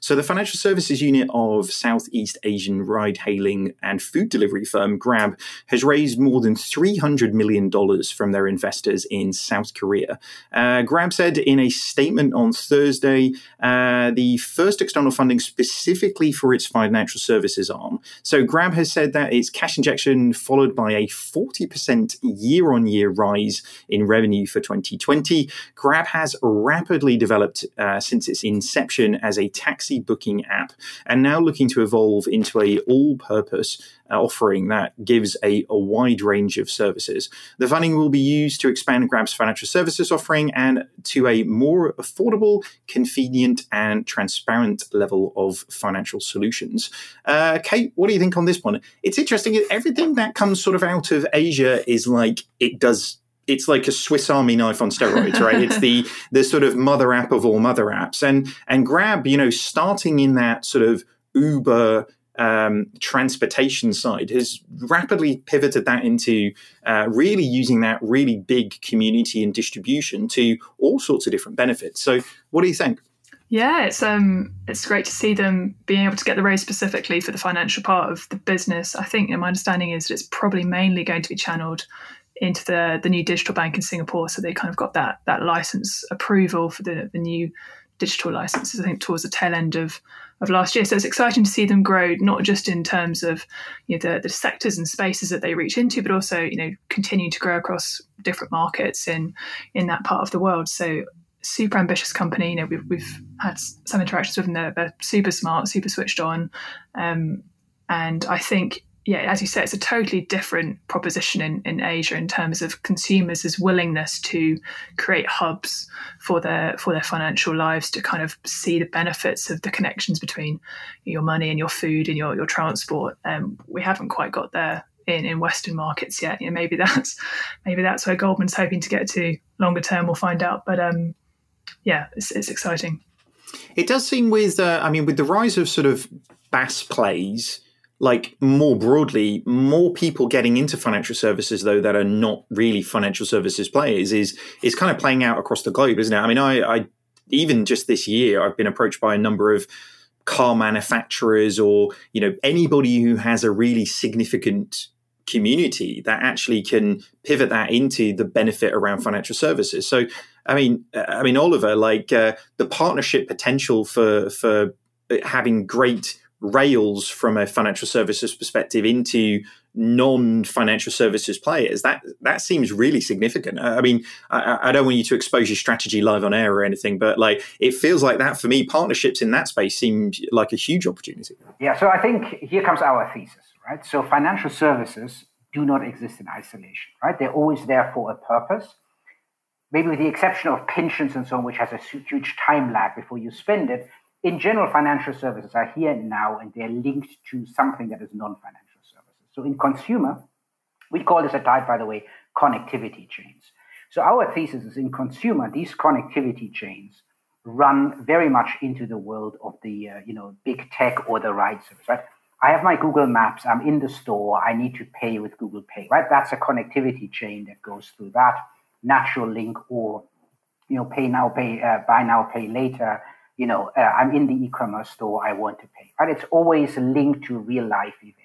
So the financial services unit of Southeast Asian ride hailing and food delivery firm Grab has raised more than $300 million from their investors in South Korea. Uh, Grab said in a statement on Thursday, uh, the first external funding specifically for its financial services arm. So Grab has said that its cash injection followed by a 40% year on year rise in revenue for 2020. Grab has rapidly developed uh, since its inception as a taxi booking app and now looking to evolve into a all purpose offering that gives a, a wide range of services. The funding will be used to expand Grab's financial services offering and to a more affordable, convenient, and transparent level of financial solutions. Uh, Kate, what do you think on this one? It's interesting. Everything that comes sort of out of Asia is like it does it's like a Swiss Army knife on steroids, right? it's the the sort of mother app of all mother apps, and and Grab, you know, starting in that sort of Uber um, transportation side has rapidly pivoted that into uh, really using that really big community and distribution to all sorts of different benefits. So, what do you think? Yeah, it's um it's great to see them being able to get the raise specifically for the financial part of the business. I think my understanding is that it's probably mainly going to be channeled into the the new digital bank in Singapore. So they kind of got that that license approval for the the new digital licenses. I think towards the tail end of of last year. So it's exciting to see them grow, not just in terms of you know, the, the sectors and spaces that they reach into, but also you know continue to grow across different markets in in that part of the world. So super ambitious company. You know, we've we've had some interactions with them. They're, they're super smart, super switched on, um, and I think yeah, as you say, it's a totally different proposition in, in Asia in terms of consumers' willingness to create hubs for their for their financial lives to kind of see the benefits of the connections between your money and your food and your, your transport. Um, we haven't quite got there in, in Western markets yet. You know, maybe that's maybe that's where Goldman's hoping to get to longer term. We'll find out. But um, yeah, it's, it's exciting. It does seem with uh, I mean with the rise of sort of BaaS plays like more broadly, more people getting into financial services though that are not really financial services players is is kind of playing out across the globe, isn't it? I mean, I, I even just this year I've been approached by a number of car manufacturers or you know anybody who has a really significant community that actually can pivot that into the benefit around financial services. So, I mean, I mean, Oliver, like uh, the partnership potential for for having great rails from a financial services perspective into non-financial services players that that seems really significant. I mean I, I, don't want you to expose your strategy live on air or anything but like it feels like that for me partnerships in that space seem like a huge opportunity. Yeah so i think here comes our thesis right? So financial services do not exist in isolation right? They're always there for a purpose maybe with the exception of pensions and so on which has a huge time lag before you spend it in general, financial services are here and now, and they're linked to something that is non-financial services. So in consumer, we call this a type, by the way, connectivity chains. So our thesis is in consumer, these connectivity chains run very much into the world of the uh, you know big tech or the ride service, right? I have my Google Maps. I'm in the store. I need to pay with Google Pay, right? That's a connectivity chain that goes through that natural link or you know pay now, pay uh, buy now, pay later you know, uh, I'm in the e-commerce store, I want to pay. But it's always linked to real life event.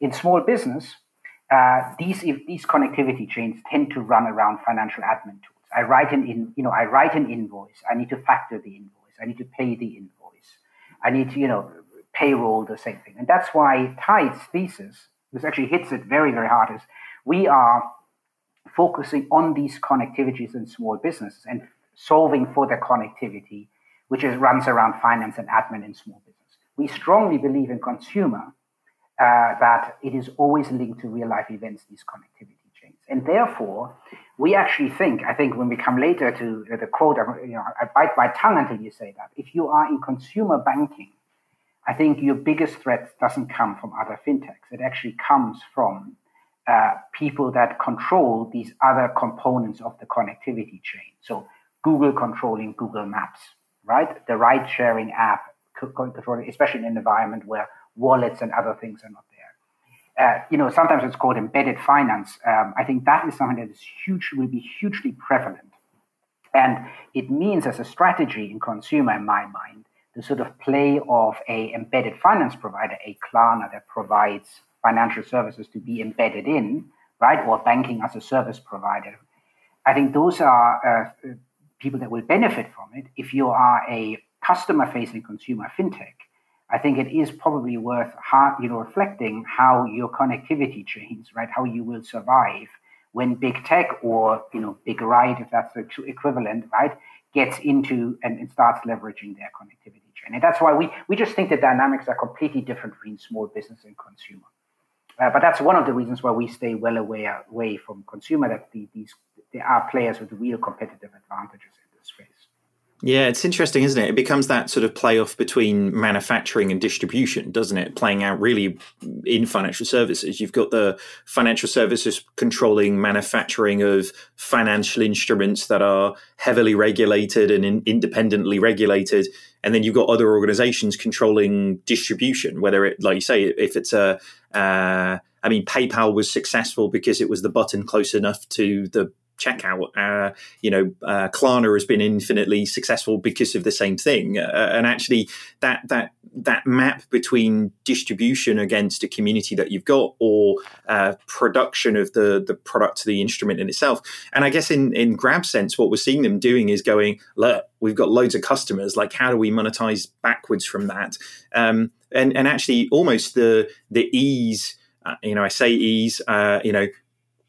In small business, uh, these these connectivity chains tend to run around financial admin tools. I write an in, you know, I write an invoice. I need to factor the invoice. I need to pay the invoice. I need to, you know, payroll the same thing. And that's why Tide's thesis, this actually hits it very, very hard, is we are focusing on these connectivities in small businesses and solving for the connectivity which is, runs around finance and admin in small business. We strongly believe in consumer uh, that it is always linked to real life events, these connectivity chains. And therefore, we actually think, I think when we come later to the quote, you know, I bite my tongue until you say that. If you are in consumer banking, I think your biggest threat doesn't come from other fintechs. It actually comes from uh, people that control these other components of the connectivity chain. So Google controlling Google Maps, right? The ride sharing app, controlling, especially in an environment where wallets and other things are not there. Uh, you know, sometimes it's called embedded finance. Um, I think that is something that is huge, will be hugely prevalent. And it means as a strategy in consumer, in my mind, the sort of play of a embedded finance provider, a Klarna that provides financial services to be embedded in, right, or banking as a service provider. I think those are uh, people that will benefit from it. If you are a customer facing consumer fintech, I think it is probably worth you know reflecting how your connectivity chains, right? How you will survive when big tech or you know big right, if that's the equivalent, right, gets into and, and starts leveraging their connectivity chain. And that's why we we just think the dynamics are completely different between small business and consumer. Uh, but that's one of the reasons why we stay well away away from consumer. That the, these there are players with real competitive advantages in this space. Yeah, it's interesting, isn't it? It becomes that sort of playoff between manufacturing and distribution, doesn't it? Playing out really in financial services. You've got the financial services controlling manufacturing of financial instruments that are heavily regulated and in- independently regulated. And then you've got other organizations controlling distribution, whether it, like you say, if it's a, uh, I mean, PayPal was successful because it was the button close enough to the checkout. Uh, you know, uh, Klarna has been infinitely successful because of the same thing. Uh, and actually, that that that map between distribution against a community that you've got or uh, production of the the product to the instrument in itself. And I guess in in Grab sense, what we're seeing them doing is going, look, we've got loads of customers. Like, how do we monetize backwards from that? Um, and and actually, almost the the ease. Uh, you know, I say ease. Uh, you know,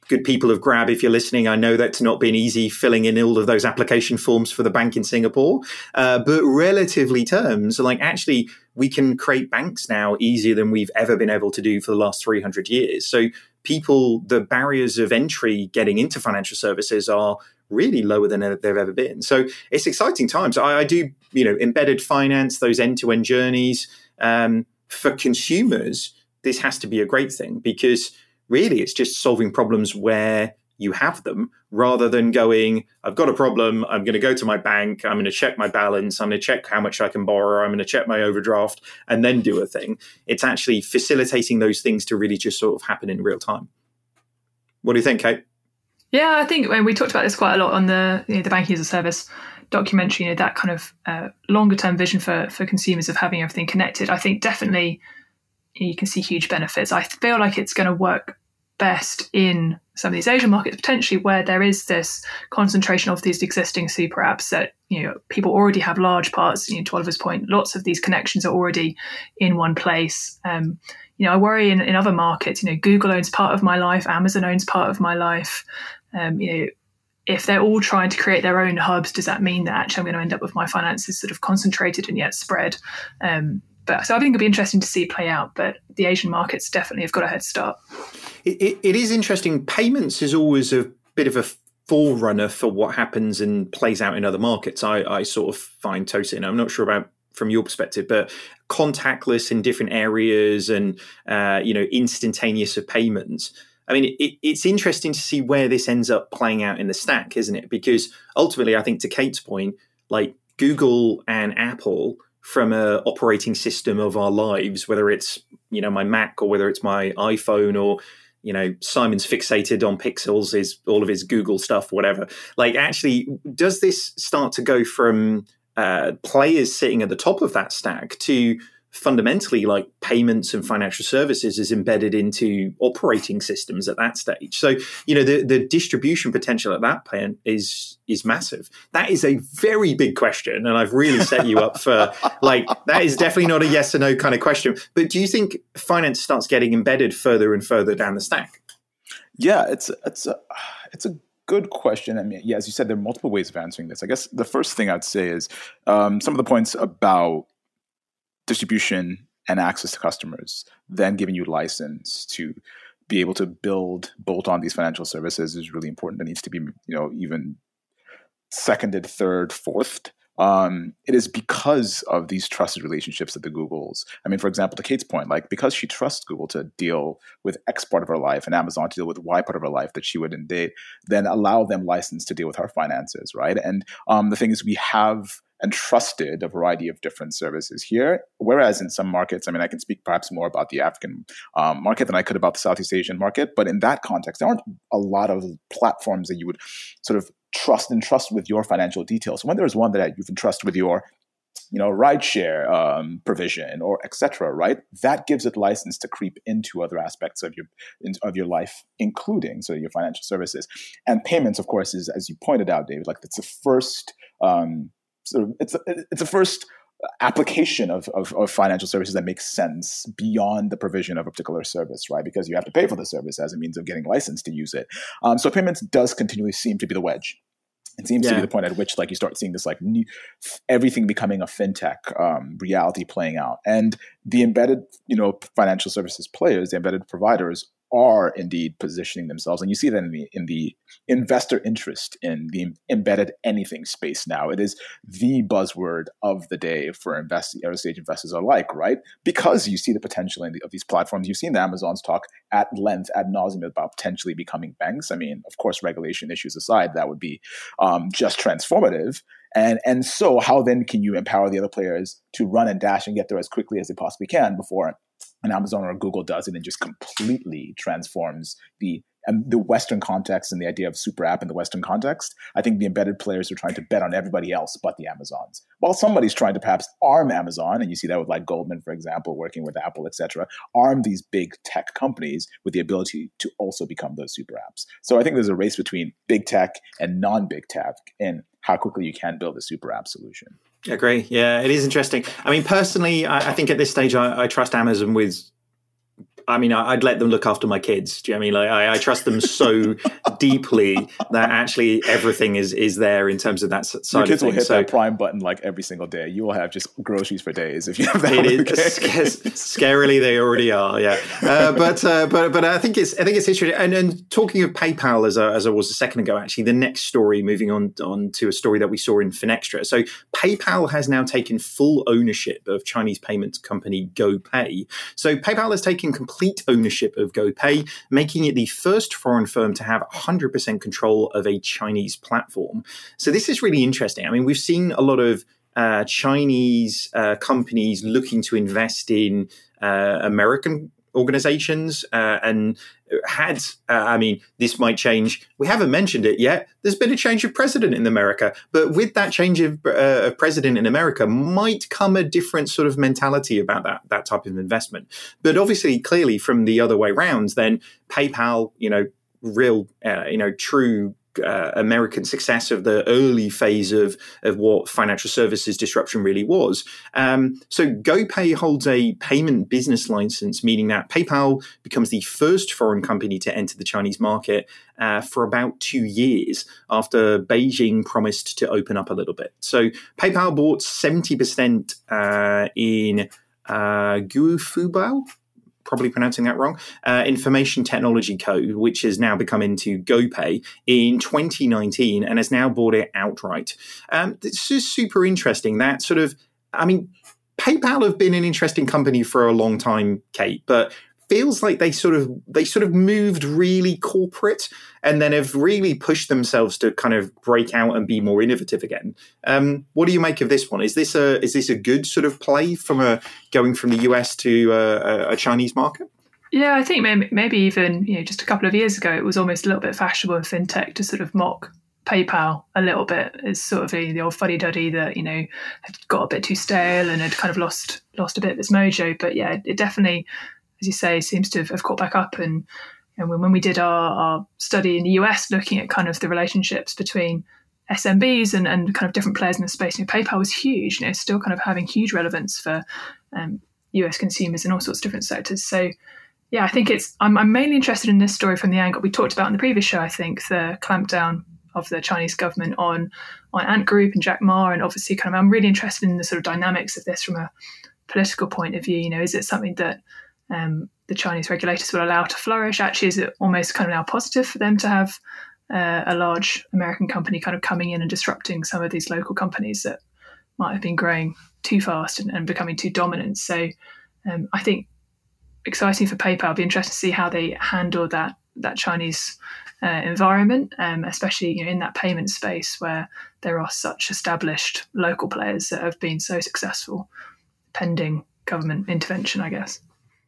good people of Grab, if you're listening, I know that's not been easy filling in all of those application forms for the bank in Singapore. Uh, but relatively terms, like actually, we can create banks now easier than we've ever been able to do for the last 300 years. So people, the barriers of entry getting into financial services are really lower than they've ever been. So it's exciting times. I, I do, you know, embedded finance, those end-to-end journeys um, for consumers. This has to be a great thing because really it's just solving problems where you have them rather than going, I've got a problem. I'm going to go to my bank. I'm going to check my balance. I'm going to check how much I can borrow. I'm going to check my overdraft and then do a thing. It's actually facilitating those things to really just sort of happen in real time. What do you think, Kate? Yeah, I think when we talked about this quite a lot on the you know, the banking as a service documentary, you know, that kind of uh, longer term vision for for consumers of having everything connected. I think definitely you can see huge benefits. I feel like it's going to work best in some of these Asian markets, potentially where there is this concentration of these existing super apps that you know people already have large parts. You know, to Oliver's point, lots of these connections are already in one place. Um, you know, I worry in, in other markets. You know, Google owns part of my life, Amazon owns part of my life. Um, you know, if they're all trying to create their own hubs, does that mean that actually I'm going to end up with my finances sort of concentrated and yet spread? Um, but so I think it'll be interesting to see play out. But the Asian markets definitely have got a head start. it, it, it is interesting. Payments is always a bit of a forerunner for what happens and plays out in other markets. I, I sort of find Tosin. I'm not sure about from your perspective, but contactless in different areas and uh, you know instantaneous of payments. I mean, it, it's interesting to see where this ends up playing out in the stack, isn't it? Because ultimately, I think to Kate's point, like Google and Apple from a operating system of our lives, whether it's you know my Mac or whether it's my iPhone or you know Simon's fixated on pixels, is all of his Google stuff, whatever. Like, actually, does this start to go from uh, players sitting at the top of that stack to fundamentally like payments and financial services is embedded into operating systems at that stage so you know the, the distribution potential at that point is is massive that is a very big question and i've really set you up for [LAUGHS] like that is definitely not a yes or no kind of question but do you think finance starts getting embedded further and further down the stack yeah it's it's a it's a good question. I mean, yeah, as you said, there are multiple ways of answering this. I guess the first thing I'd say is um, some of the points about distribution and access to customers, then giving you license to be able to build bolt on these financial services is really important. It needs to be, you know, even seconded, third, fourth. Um, it is because of these trusted relationships that the Googles. I mean, for example, to Kate's point, like because she trusts Google to deal with X part of her life and Amazon to deal with Y part of her life that she would indeed then allow them license to deal with her finances, right? And um, the thing is, we have and trusted a variety of different services here. Whereas in some markets, I mean, I can speak perhaps more about the African um, market than I could about the Southeast Asian market. But in that context, there aren't a lot of platforms that you would sort of trust and trust with your financial details. When there's one that you can trust with your you know, rideshare um, provision or etc. Right, that gives it license to creep into other aspects of your of your life, including so your financial services and payments. Of course, is as you pointed out, David, like it's the first um, sort of it's a, it's a first application of, of, of, financial services that makes sense beyond the provision of a particular service, right? Because you have to pay for the service as a means of getting licensed to use it. Um, so payments does continually seem to be the wedge. It seems yeah. to be the point at which like you start seeing this like new, everything becoming a fintech um, reality playing out, and the embedded you know financial services players, the embedded providers are indeed positioning themselves, and you see that in the in the investor interest in the embedded anything space now. It is the buzzword of the day for invest early stage investors alike, right? Because you see the potential in the, of these platforms. You've seen the Amazons talk at length, ad nauseum about potentially becoming banks. I mean, of course, regulation issues aside, that would be um, just transformative. And and so, how then can you empower the other players to run and dash and get there as quickly as they possibly can before an Amazon or Google does it and just completely transforms the and the Western context and the idea of super app in the Western context, I think the embedded players are trying to bet on everybody else but the Amazons. While somebody's trying to perhaps arm Amazon, and you see that with like Goldman, for example, working with Apple, etc., arm these big tech companies with the ability to also become those super apps. So I think there's a race between big tech and non-big tech in how quickly you can build a super app solution. Agree. Yeah, it is interesting. I mean, personally, I, I think at this stage, I, I trust Amazon with I mean, I'd let them look after my kids. Do you know I mean? Like, I, I trust them so [LAUGHS] deeply that actually everything is is there in terms of that side Your kids will hit so, that Prime button like every single day. You will have just groceries for days if you have that. It is scarily they already are. Yeah, uh, [LAUGHS] but uh, but but I think it's I think it's interesting. And, and talking of PayPal, as I, as I was a second ago, actually, the next story, moving on on to a story that we saw in Finextra. So PayPal has now taken full ownership of Chinese payments company GoPay. So PayPal has taken complete ownership of GoPay, making it the first foreign firm to have 100% control of a Chinese platform. So this is really interesting. I mean, we've seen a lot of uh, Chinese uh, companies looking to invest in uh, American organizations uh, and had uh, i mean this might change. We haven't mentioned it yet. There's been a change of president in america but with that change of, uh, of president in america might come a different sort of mentality about that that type of investment. But obviously clearly from the other way round then paypal you know real uh, you know true uh, American success of the early phase of of what financial services disruption really was. Um, so GoPay holds a payment business license, meaning that PayPal becomes the first foreign company to enter the Chinese market uh, for about two years after Beijing promised to open up a little bit. So PayPal bought seventy percent uh, in uh, Guofubao, probably pronouncing that wrong, uh, Information Technology Code, which has now become into GoPay in 2019 and has now bought it outright. Um, this is super interesting. That sort of, I mean, PayPal have been an interesting company for a long time, Kate, but feels like they sort of they sort of moved really corporate and then have really pushed themselves to kind of break out and be more innovative again. Um, what do you make of this one? Is this a is this a good sort of play from a going from the US to a, a Chinese market? Yeah, I think maybe, maybe even you know just a couple of years ago it was almost a little bit fashionable in fintech to sort of mock PayPal a little bit as sort of the, old fuddy duddy that you know had got a bit too stale and had kind of lost lost a bit of its mojo. But yeah, it definitely as you say, seems to have, have caught back up. And, and when, we did our, our study in the US, looking at kind of the relationships between SMBs and, and kind of different players in the space, you know, PayPal was huge. You know, still kind of having huge relevance for um, US consumers in all sorts of different sectors. So, yeah, I think it's. I'm, I'm, mainly interested in this story from the angle we talked about in the previous show. I think the clampdown of the Chinese government on on Ant Group and Jack Ma, and obviously, kind of, I'm really interested in the sort of dynamics of this from a political point of view. You know, is it something that um, the Chinese regulators will allow to flourish? Actually, is it almost kind of now positive for them to have uh, a large American company kind of coming in and disrupting some of these local companies that might have been growing too fast and, and becoming too dominant? So um, I think exciting for PayPal. It'll be interesting to see how they handle that that Chinese uh, environment, um, especially you know, in that payment space where there are such established local players that have been so successful, pending government intervention, I guess.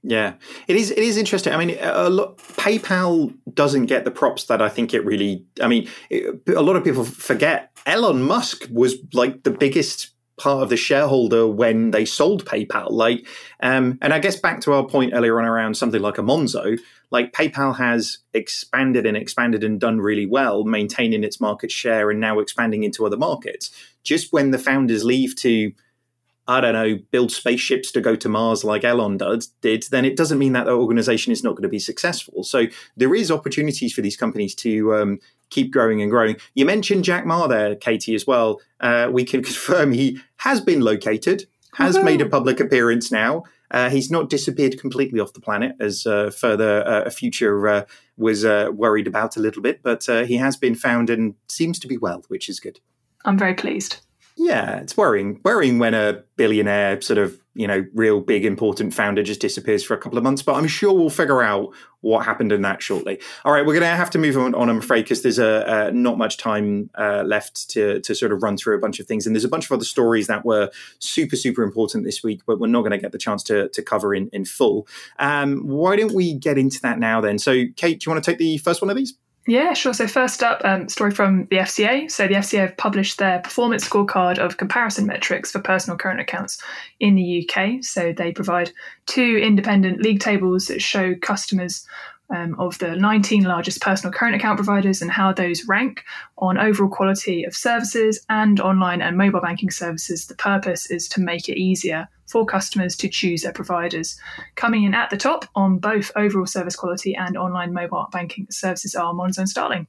Yeah, it is. It is interesting. I mean, lot, PayPal doesn't get the props that I think it really. I mean, it, a lot of people forget Elon Musk was like the biggest part of the shareholder when they sold PayPal. Like, um, and I guess back to our point earlier on around something like a Monzo. Like PayPal has expanded and expanded and done really well, maintaining its market share and now expanding into other markets. Just when the founders leave to I don't know, build spaceships to go to Mars like Elon did, then it doesn't mean that the organization is not going to be successful. So there is opportunities for these companies to um, keep growing and growing. You mentioned Jack Ma there, Katie, as well. Uh, we can [LAUGHS] confirm he has been located, has made a public appearance now. Uh, he's not disappeared completely off the planet, as uh, further uh, a future uh, was uh, worried about a little bit, but he has been found and seems to be well, which is good. I'm very pleased. Yeah, it's worrying. Worrying when a billionaire, sort of, you know, real big important founder just disappears for a couple of months. But I'm sure we'll figure out what happened in that shortly. All right, we're going to have to move on, on I'm afraid, because there's a, not much time uh, left to, to sort of run through a bunch of things. And there's a bunch of other stories that were super, super important this week, but we're not going to get the chance to, to cover in, in full. Um, why don't we get into that now then? So, Kate, do you want to take the first one of these? Yeah, sure. So first up, um, story from the FCA. So the FCA have published their performance scorecard of comparison metrics for personal current accounts in the UK. So they provide two independent league tables that show customers um, of the 19 largest personal current account providers and how those rank on overall quality of services and online and mobile banking services. The purpose is to make it easier for customers to choose their providers. Coming in at the top on both overall service quality and online mobile banking services are Monzo and Starling,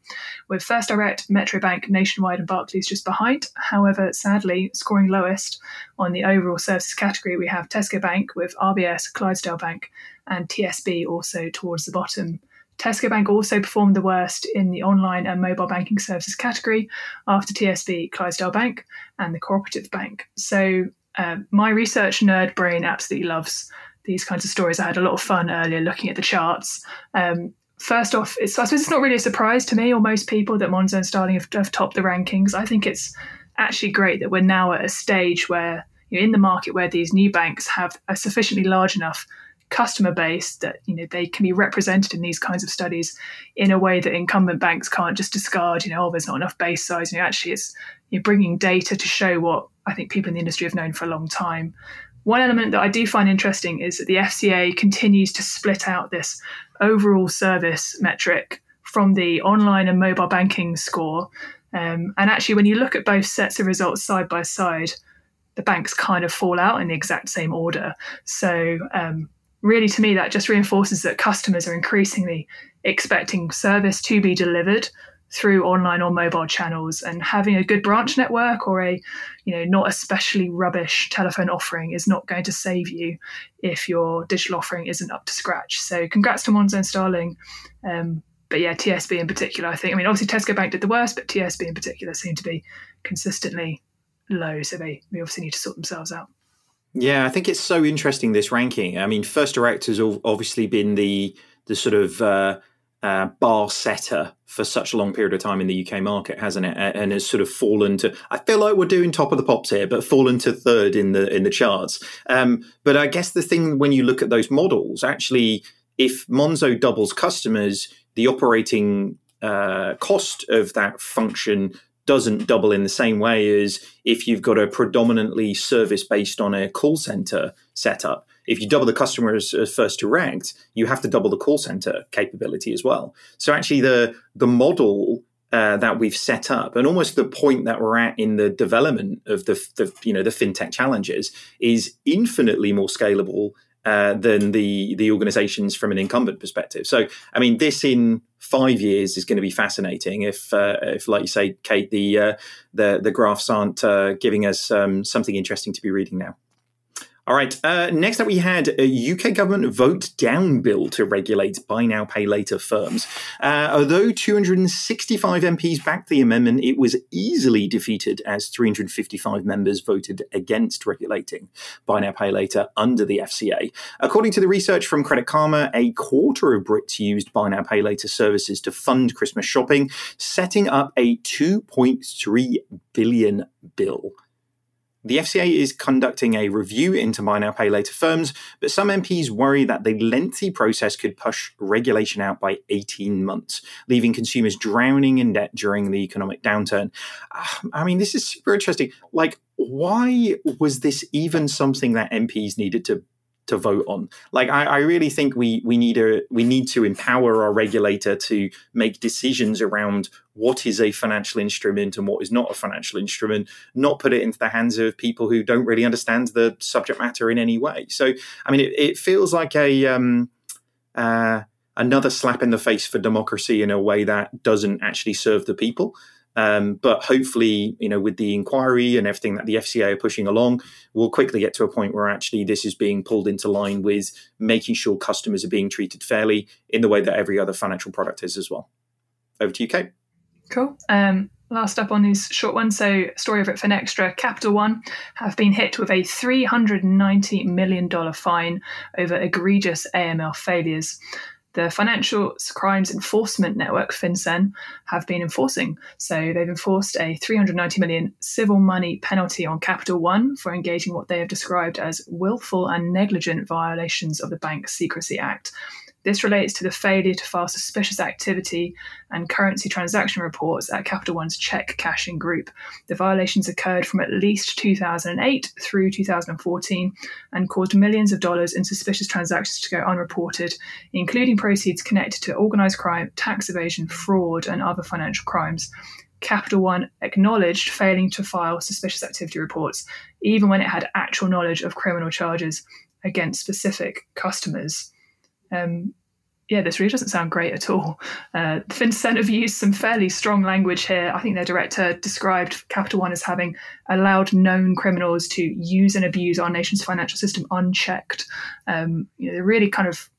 with First Direct, Metro Bank, Nationwide, and Barclays just behind. However, sadly, scoring lowest on the overall services category, we have Tesco Bank with RBS, Clydesdale Bank, and TSB also towards the bottom. Tesco Bank also performed the worst in the online and mobile banking services category after TSB, Clydesdale Bank, and the Cooperative Bank. So, uh, my research nerd brain absolutely loves these kinds of stories. I had a lot of fun earlier looking at the charts. Um, first off, I suppose it's not really a surprise to me or most people that Monzo and Starling have, have topped the rankings. I think it's actually great that we're now at a stage where you're in the market where these new banks have a sufficiently large enough customer base that you know they can be represented in these kinds of studies in a way that incumbent banks can't just discard you know oh there's not enough base size. You know actually it's you're bringing data to show what i think people in the industry have known for a long time. One element that i do find interesting is that the fca continues to split out this overall service metric from the online and mobile banking score. Um, and actually when you look at both sets of results side by side the banks kind of fall out in the exact same order. So um, really to me that just reinforces that customers are increasingly expecting service to be delivered through online or mobile channels and having a good branch network or a you know not especially rubbish telephone offering is not going to save you if your digital offering isn't up to scratch. So congrats to monzo and starling. Um, but yeah tsb in particular i think i mean obviously tesco bank did the worst but tsb in particular seem to be consistently low. So they, they obviously need to sort themselves out yeah, I think it's so interesting this ranking. I mean, First Direct has obviously been the the sort of uh, uh, bar setter for such a long period of time in the UK market, hasn't it? And has sort of fallen to. I feel like we're doing top of the pops here, but fallen to third in the in the charts. Um, but I guess the thing when you look at those models, actually, if Monzo doubles customers, the operating uh, cost of that function doesn't double in the same way as if you've got a predominantly service based on a call center setup. If you double the customers as first direct, you have to double the call center capability as well. So actually, the the model uh, that we've set up, and almost the point that we're at in the development of the, the you know the fintech challenges, is infinitely more scalable uh, than the the organizations from an incumbent perspective. So, I mean, this in five years is going to be fascinating. If, uh, if like you say, Kate, the uh, the the graphs aren't uh, giving us um, something interesting to be reading now. All right. Uh, next up, we had a UK government vote down bill to regulate buy now, pay later firms. Uh, although 265 MPs backed the amendment, it was easily defeated as 355 members voted against regulating buy now, pay later under the FCA. According to the research from Credit Karma, a quarter of Brits used buy now, pay later services to fund Christmas shopping, setting up a 2.3 billion bill. The FCA is conducting a review into buy now pay later firms, but some MPs worry that the lengthy process could push regulation out by 18 months, leaving consumers drowning in debt during the economic downturn. Ah, I mean, this is super interesting. Like, why was this even something that MPs needed to to vote on. Like I, I, really think we we need a we need to empower our regulator to make decisions around what is a financial instrument and what is not a financial instrument, not put it into the hands of people who don't really understand the subject matter in any way. So I mean, it, it feels like a um, uh, another slap in the face for democracy in a way that doesn't actually serve the people. Um, but hopefully, you know, with the inquiry and everything that the FCA are pushing along, we'll quickly get to a point where actually this is being pulled into line with making sure customers are being treated fairly in the way that every other financial product is as well. Over to you, Kate. Cool. Um, last up on these short ones. So, story over at Finextra, Capital One have been hit with a $390 million fine over egregious AML failures the Financial Crimes Enforcement Network, FinCEN, have been enforcing. So they've enforced a 390 million civil money penalty on Capital One for engaging what they have described as willful and negligent violations of the Bank Secrecy Act. This relates to the failure to file suspicious activity and currency transaction reports at Capital One's check cashing group. The violations occurred from at least 2008 through 2014 and caused millions of dollars in suspicious transactions to go unreported, including proceeds connected to organized crime, tax evasion, fraud, and other financial crimes. Capital One acknowledged failing to file suspicious activity reports, even when it had actual knowledge of criminal charges against specific customers um, yeah, this really doesn't sound great at all. Uh, have used some fairly strong language here. I think their director described Capital One as having allowed known criminals to use and abuse our nation's financial system unchecked. Um, you know, they really kind of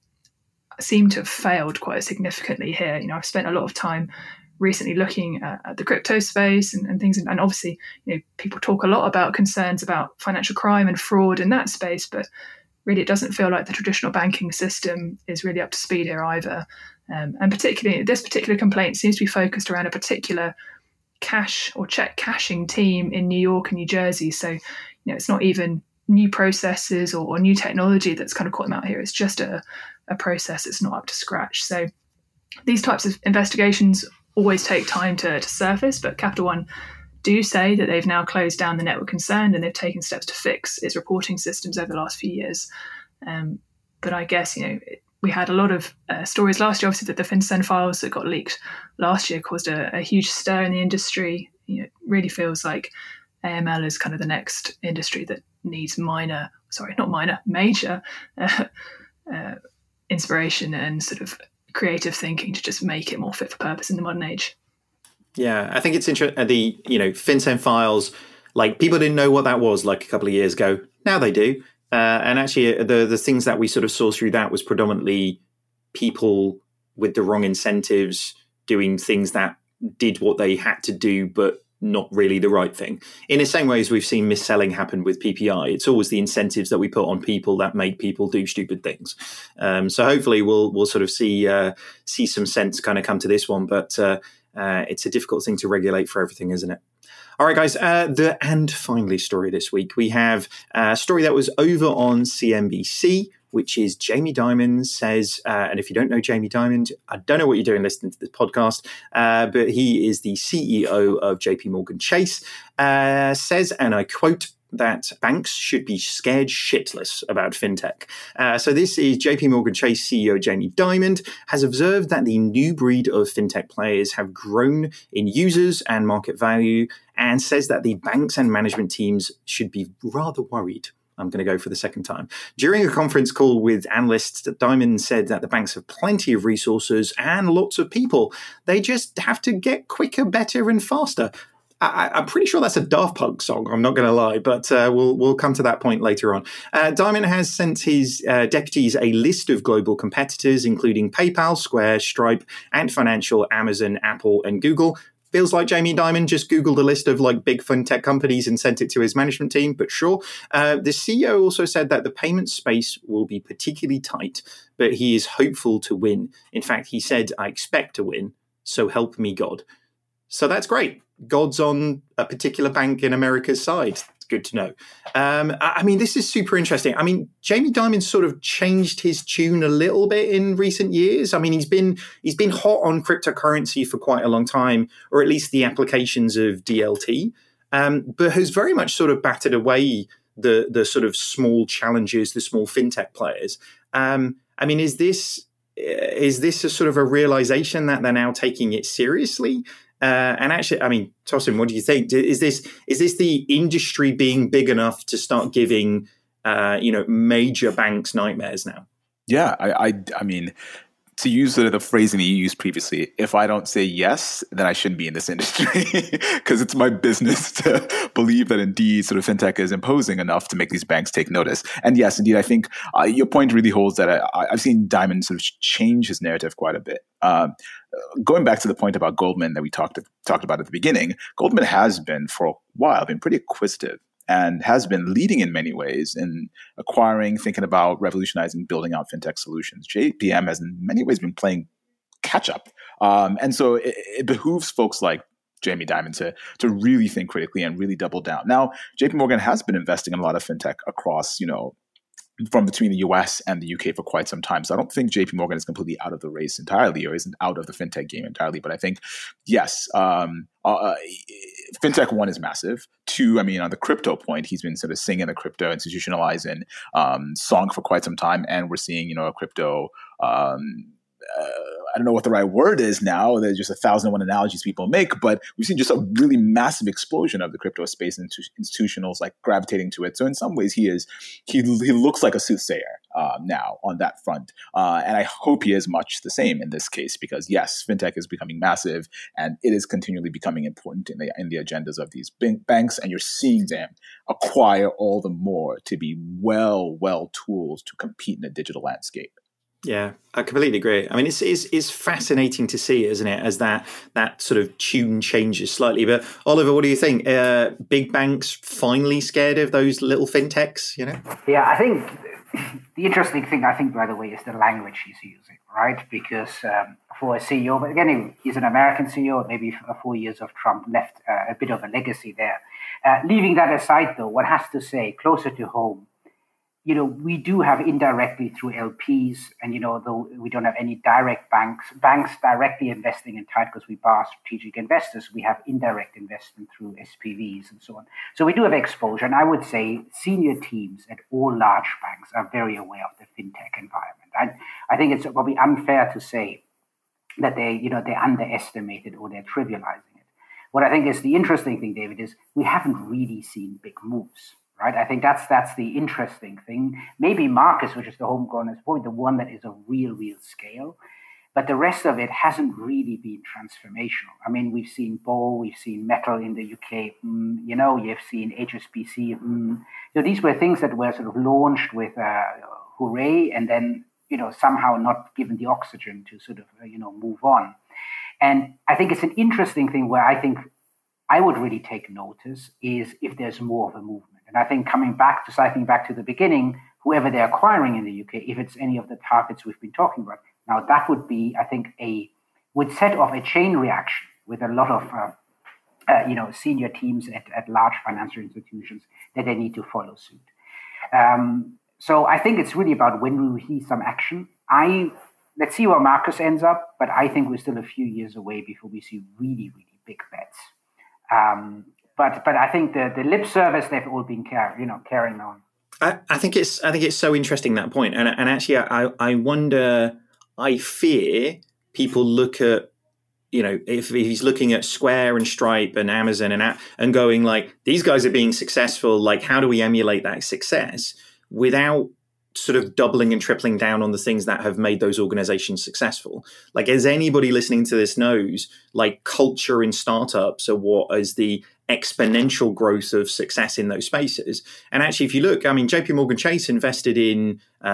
seem to have failed quite significantly here. You know, I've spent a lot of time recently looking at, at the crypto space and, and things, and, and, obviously, you know, people talk a lot about concerns about financial crime and fraud in that space, but really it doesn't feel like the traditional banking system is really up to speed here either. Um, and particularly, this particular complaint seems to be focused around a particular cash or check cashing team in New York and New Jersey. So, you know, it's not even new processes or, or new technology that's kind of caught them out here. It's just a, a process that's not up to scratch. So, these types of investigations always take time to, to surface, but Capital One do say that they've now closed down the network concerned and they've taken steps to fix its reporting systems over the last few years. Um, but I guess, you know, we had a lot of uh, stories last year, obviously, that the FinCEN files that got leaked last year caused a, a huge stir in the industry. You know, it really feels like AML is kind of the next industry that needs minor, sorry, not minor, major [LAUGHS] uh, uh, inspiration and sort of creative thinking to just make it more fit for purpose in the modern age. Yeah, I think it's interesting. The you know FinCEN files, like people didn't know what that was like a couple of years ago. Now they do. Uh, and actually, uh, the the things that we sort of saw through that was predominantly people with the wrong incentives doing things that did what they had to do, but not really the right thing. In the same way as we've seen mis-selling happen with PPI, it's always the incentives that we put on people that make people do stupid things. Um, so hopefully, we'll we'll sort of see uh, see some sense kind of come to this one. But uh, uh, it's a difficult thing to regulate for everything, isn't it? All right, guys. Uh, the and finally story this week we have a story that was over on CNBC, which is Jamie Dimon says, uh, and if you don't know Jamie Dimon, I don't know what you're doing listening to this podcast, uh, but he is the CEO of JP Morgan Chase. Uh, says, and I quote that banks should be scared shitless about fintech. Uh, so this is JP Morgan Chase CEO Jamie Dimon has observed that the new breed of fintech players have grown in users and market value and says that the banks and management teams should be rather worried I'm going to go for the second time. During a conference call with analysts, Dimon said that the banks have plenty of resources and lots of people. They just have to get quicker, better, and faster. I, am pretty sure that's a Daft Punk song. I'm not going to lie, but uh, we'll we'll come to that point later on. Uh, Dimon has sent his uh, deputies a list of global competitors, including PayPal, Square, Stripe, Ant Financial, Amazon, Apple, and Google. Feels like Jamie Dimon just Googled a list of like big fintech companies and sent it to his management team, but sure. Uh, the CEO also said that the payment space will be particularly tight, but he is hopeful to win. In fact, he said, I expect to win, so help me God. So that's great. God's on a particular bank in America's side. It's good to know. Um, I mean, this is super interesting. I mean, Jamie Dimon sort of changed his tune a little bit in recent years. I mean, he's been he's been hot on cryptocurrency for quite a long time, or at least the applications of DLT, um, but has very much sort of battered away the the sort of small challenges, the small fintech players. Um, I mean, is this is this a sort of a realization that they're now taking it seriously? Uh, and actually, I mean, Tosin, what do you think? Is this is this the industry being big enough to start giving uh, you know major banks nightmares now? Yeah, I, I, I mean, to use the, the phrasing that you used previously, if I don't say yes, then I shouldn't be in this [LAUGHS] industry because it's my business [LAUGHS] to believe that indeed sort of fintech is imposing enough to make these banks take notice. And yes, indeed, I think uh, your point really holds that I, have seen Dimon sort of change his narrative quite a bit. Um, going back to the point about Goldman that we talked talked about at the beginning, Goldman has been for a while been pretty acquisitive and has been leading in many ways in acquiring, thinking about revolutionizing, building out fintech solutions. JPM has in many ways been playing catch up. Um, and so it, it, behooves folks like Jamie Dimon to, to really think critically and really double down. Now, JP Morgan has been investing in a lot of fintech across, you know, from between the US and the UK for quite some time. So I don't think JP Morgan is completely out of the race entirely or isn't out of the fintech game entirely. But I think, yes, um, uh, uh fintech one is massive. Two, I mean, on the crypto point, he's been sort of singing the crypto institutionalizing um, song for quite some time. And we're seeing, you know, a crypto um, uh, I don't know what the right word is now. There's just a thousand and one analogies people make, but we've seen just a really massive explosion of the crypto space and institutionals like gravitating to it. So in some ways, he is he he looks like a soothsayer uh, now on that front, uh, and I hope he is much the same in this case because yes, fintech is becoming massive and it is continually becoming important in the in the agendas of these banks, and you're seeing them acquire all the more to be well well tools to compete in a digital landscape. Yeah, I completely agree. I mean, it's, it's, it's fascinating to see, isn't it, as that that sort of tune changes slightly. But Oliver, what do you think? Uh, big banks finally scared of those little fintechs? You know? Yeah, I think the interesting thing, I think, by the way, is the language he's using, right? Because um, for a CEO, but again, he's an American CEO. Maybe four years of Trump left uh, a bit of a legacy there. Uh, leaving that aside, though, one has to say, closer to home you know, we do have indirectly through LPs, and you know, though we don't have any direct banks, banks directly investing in Tide because we bar strategic investors, we have indirect investment through SPVs and so on. So we do have exposure, and I would say senior teams at all large banks are very aware of the fintech environment. I, I think it's probably unfair to say that they, you know, they underestimate it or they're trivializing it. What I think is the interesting thing, David, is we haven't really seen big moves right? I think that's that's the interesting thing. Maybe Marcus, which is the homegrown, is probably the one that is a real, real scale. But the rest of it hasn't really been transformational. I mean, we've seen Bo, we've seen Mettle in the UK, mm, you know, you've seen HSBC. Mm. So these were things that were sort of launched with uh, hooray and then, you know, somehow not given the oxygen to sort of, uh, you know, move on. And I think it's an interesting thing where I think I would really take notice is if there's more of a movement and I think coming back to cycling back to the beginning, whoever they're acquiring in the UK, if it's any of the targets we've been talking about, now that would be, I think, a would set off a chain reaction with a lot of uh, uh, you know senior teams at, at large financial institutions that they need to follow suit. Um, so I think it's really about when we see some action. I let's see where Marcus ends up, but I think we're still a few years away before we see really, really big bets. Um, but but I think the the lip service they've all been car- you know carrying on. I, I think it's I think it's so interesting that point, and and actually I I wonder I fear people look at you know if, if he's looking at Square and Stripe and Amazon and and going like these guys are being successful, like how do we emulate that success without sort of doubling and tripling down on the things that have made those organizations successful. Like, as anybody listening to this knows, like culture in startups are what is the exponential growth of success in those spaces. And actually, if you look, I mean, JP Morgan Chase invested in uh,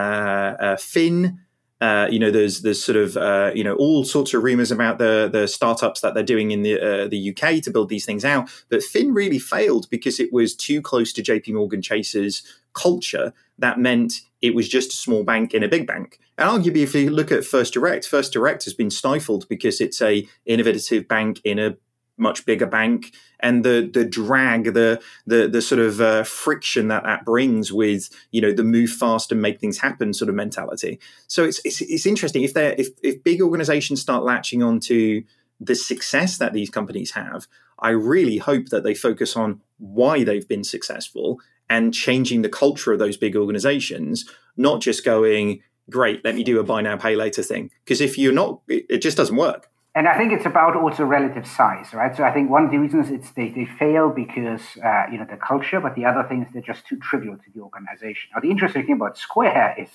uh, Finn. Uh, you know, there's there's sort of uh, you know all sorts of rumors about the the startups that they're doing in the uh, the UK to build these things out. But Finn really failed because it was too close to JP Morgan Chase's culture. That meant it was just a small bank in a big bank. And arguably, if you look at First Direct, First Direct has been stifled because it's a innovative bank in a much bigger bank and the the drag the the the sort of uh, friction that that brings with you know the move fast and make things happen sort of mentality so it's it's, it's interesting if they if if big organizations start latching on to the success that these companies have i really hope that they focus on why they've been successful and changing the culture of those big organizations, not just going, great, let me do a buy now, pay later thing. Because if you're not, it just doesn't work. And I think it's about also relative size, right? So I think one of the reasons it's they, they fail because uh, you know the culture, but the other thing is they're just too trivial to the organization. Now the interesting thing about Square is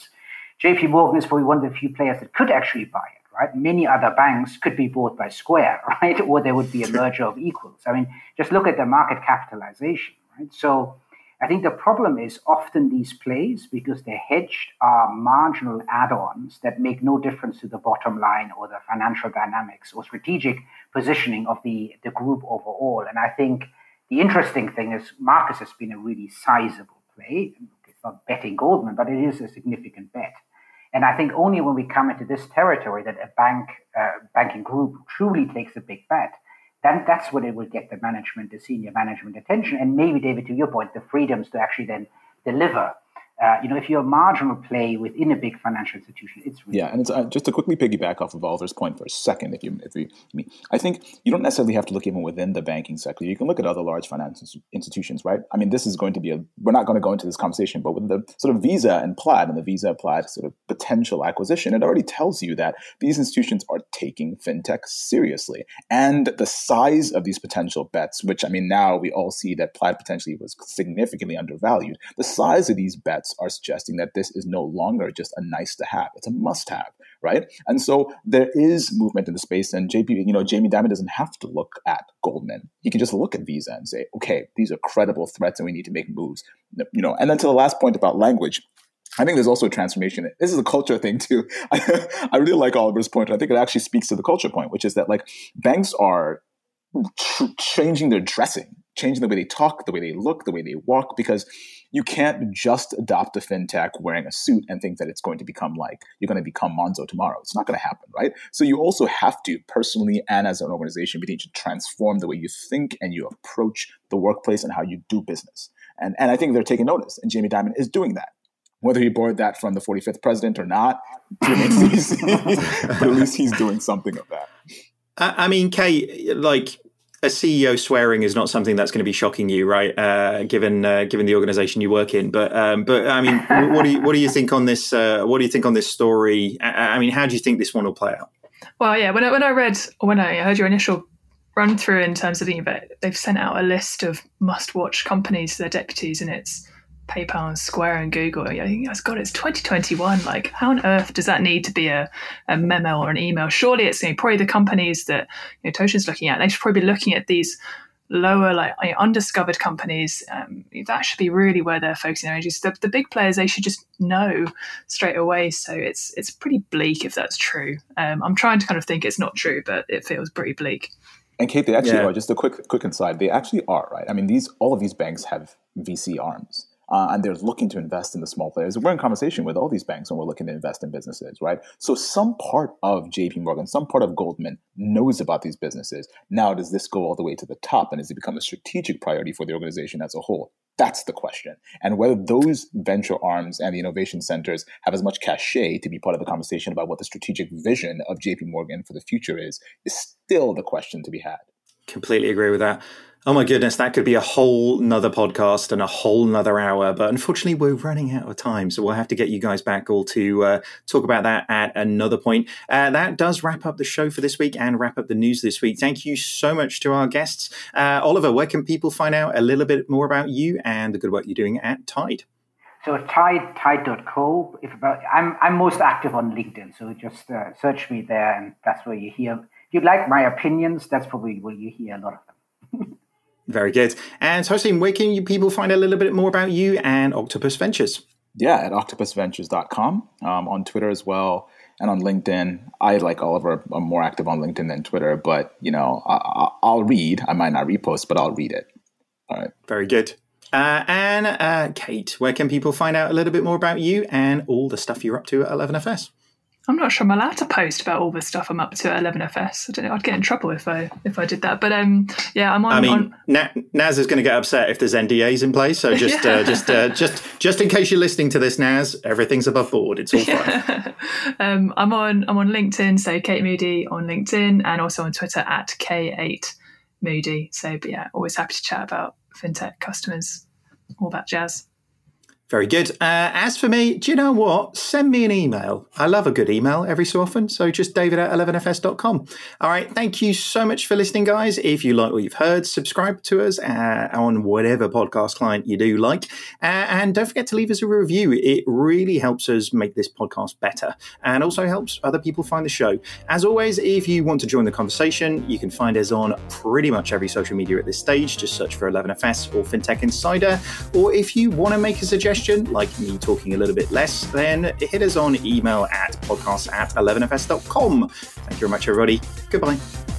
J.P. Morgan is probably one of the few players that could actually buy it, right? Many other banks could be bought by Square, [LAUGHS] right? Or there would be a merger of equals. I mean, just look at the market capitalization, right? So I think the problem is often these plays, because they're hedged, are marginal add ons that make no difference to the bottom line or the financial dynamics or strategic positioning of the, the group overall. And I think the interesting thing is Marcus has been a really sizable play. It's not betting Goldman, but it is a significant bet. And I think only when we come into this territory that a bank uh, banking group truly takes a big bet then that's when it will get the management, the senior management attention, and maybe, David, to your point, the freedoms to actually then deliver uh, you know, if you're a marginal play within a big financial institution, it's really yeah. And it's uh, just to quickly piggyback off of Oliver's point for a second. If you, if you, I mean, I think you don't necessarily have to look even within the banking sector. You can look at other large financial institutions, right? I mean, this is going to be a. We're not going to go into this conversation, but with the sort of Visa and Plaid and the Visa Plaid sort of potential acquisition, it already tells you that these institutions are taking fintech seriously, and the size of these potential bets, which I mean, now we all see that Plaid potentially was significantly undervalued. The size of these bets are suggesting that this is no longer just a nice to have; it's a must have, right? And so there is movement in the space, and JP, you know, Jamie Dimon doesn't have to look at Goldman; he can just look at Visa and say, okay, these are credible threats, and we need to make moves, you know. And then to the last point about language. I think there's also a transformation. This is a culture thing too. [LAUGHS] I really like Oliver's point. I think it actually speaks to the culture point, which is that like banks are [LAUGHS] changing their dressing, changing the way they talk, the way they look, the way they walk, because you can't just adopt a fintech wearing a suit and think that it's going to become like you're going to become Monzo tomorrow. It's not going to happen, right? So you also have to personally and as an organization, need to transform the way you think and you approach the workplace and how you do business. And and I think they're taking notice, and Jamie Dimon is doing that. Whether he borrowed that from the 45th president or not, [LAUGHS] but [LAUGHS] at least he's doing something of that. I mean, Kate, like a CEO swearing is not something that's going to be shocking you, right? Uh, given uh, given the organization you work in, but um, but I mean, what do you what do you think on this? Uh, what do you think on this story? I, I, mean, how do you think this one will play out? Well, yeah, when I, when I read when I heard your initial run through in terms of the event, they've sent out a list of must watch companies to their deputies, and it's PayPal and Square and Google. I think, God, it's 2021. Like, how on earth does that need to be a, a memo or an email? Surely it's you know, probably the companies that you know, Tosin's looking at. They should probably be looking at these lower, like you know, undiscovered companies. Um, that should be really where they're focusing their energies. The, the, big players, they should just know straight away. So it's it's pretty bleak if that's true. Um, I'm trying to kind of think it's not true, but it feels pretty bleak. And Kate, they actually yeah. are. Just a quick quick inside. They actually are right. I mean, these all of these banks have VC arms uh, and they're looking to invest in the small players. We're in conversation with all these banks when we're looking to invest in businesses, right? So some part of JP Morgan, some part of Goldman knows about these businesses. Now, does this go all the way to the top and does it become a strategic priority for the organization as a whole? That's the question. And whether those venture arms and the innovation centers have as much cachet to be part of the conversation about what the strategic vision of JP Morgan for the future is, is still the question to be had. Completely agree with that. Oh my goodness, that could be a whole nother podcast and a whole nother hour. But unfortunately, we're running out of time. So we'll have to get you guys back all to uh, talk about that at another point. Uh, that does wrap up the show for this week and wrap up the news this week. Thank you so much to our guests. Uh, Oliver, where can people find out a little bit more about you and the good work you're doing at Tide? So Tide, Tide.co. If about, I'm I'm most active on LinkedIn, so just uh, search me there, and that's where you hear. If you like my opinions, that's probably where you hear a lot of them. [LAUGHS] Very good. And Tosin, where can you people find a little bit more about you and Octopus Ventures? Yeah, at octopusventures.com, um, on Twitter as well, and on LinkedIn. I, like Oliver, I'm more active on LinkedIn than Twitter, but, you know, I, will read. I might not repost, but I'll read it. All right. Very good. Uh, and uh, Kate, where can people find out a little bit more about you and all the stuff you're up to at 11FS? I'm not sure I'm allowed to post about all the stuff I'm up to at 11FS. I don't know. I'd get in trouble if I if I did that. But um, yeah, I'm on. I mean, on... Naz is going to get upset if there's NDAs in place. So just [LAUGHS] yeah. uh, just uh, just just in case you're listening to this, Naz, everything's above board. It's all fine. [LAUGHS] um, I'm on I'm on LinkedIn, so Kate Moody on LinkedIn, and also on Twitter at K8 Moody. So, but yeah, always happy to chat about fintech customers all that jazz. Very good. Uh, as for me, do you know what? Send me an email. I love a good email every so often. So just david at 11fs.com. All right. Thank you so much for listening, guys. If you like what you've heard, subscribe to us uh, on whatever podcast client you do like. Uh, and don't forget to leave us a review. It really helps us make this podcast better and also helps other people find the show. As always, if you want to join the conversation, you can find us on pretty much every social media at this stage. Just search for 11FS or FinTech Insider. Or if you want to make a suggestion, suggestion, like me talking a little bit less, then hit us on email at podcast at 11fs.com. Thank you very much, everybody. Goodbye.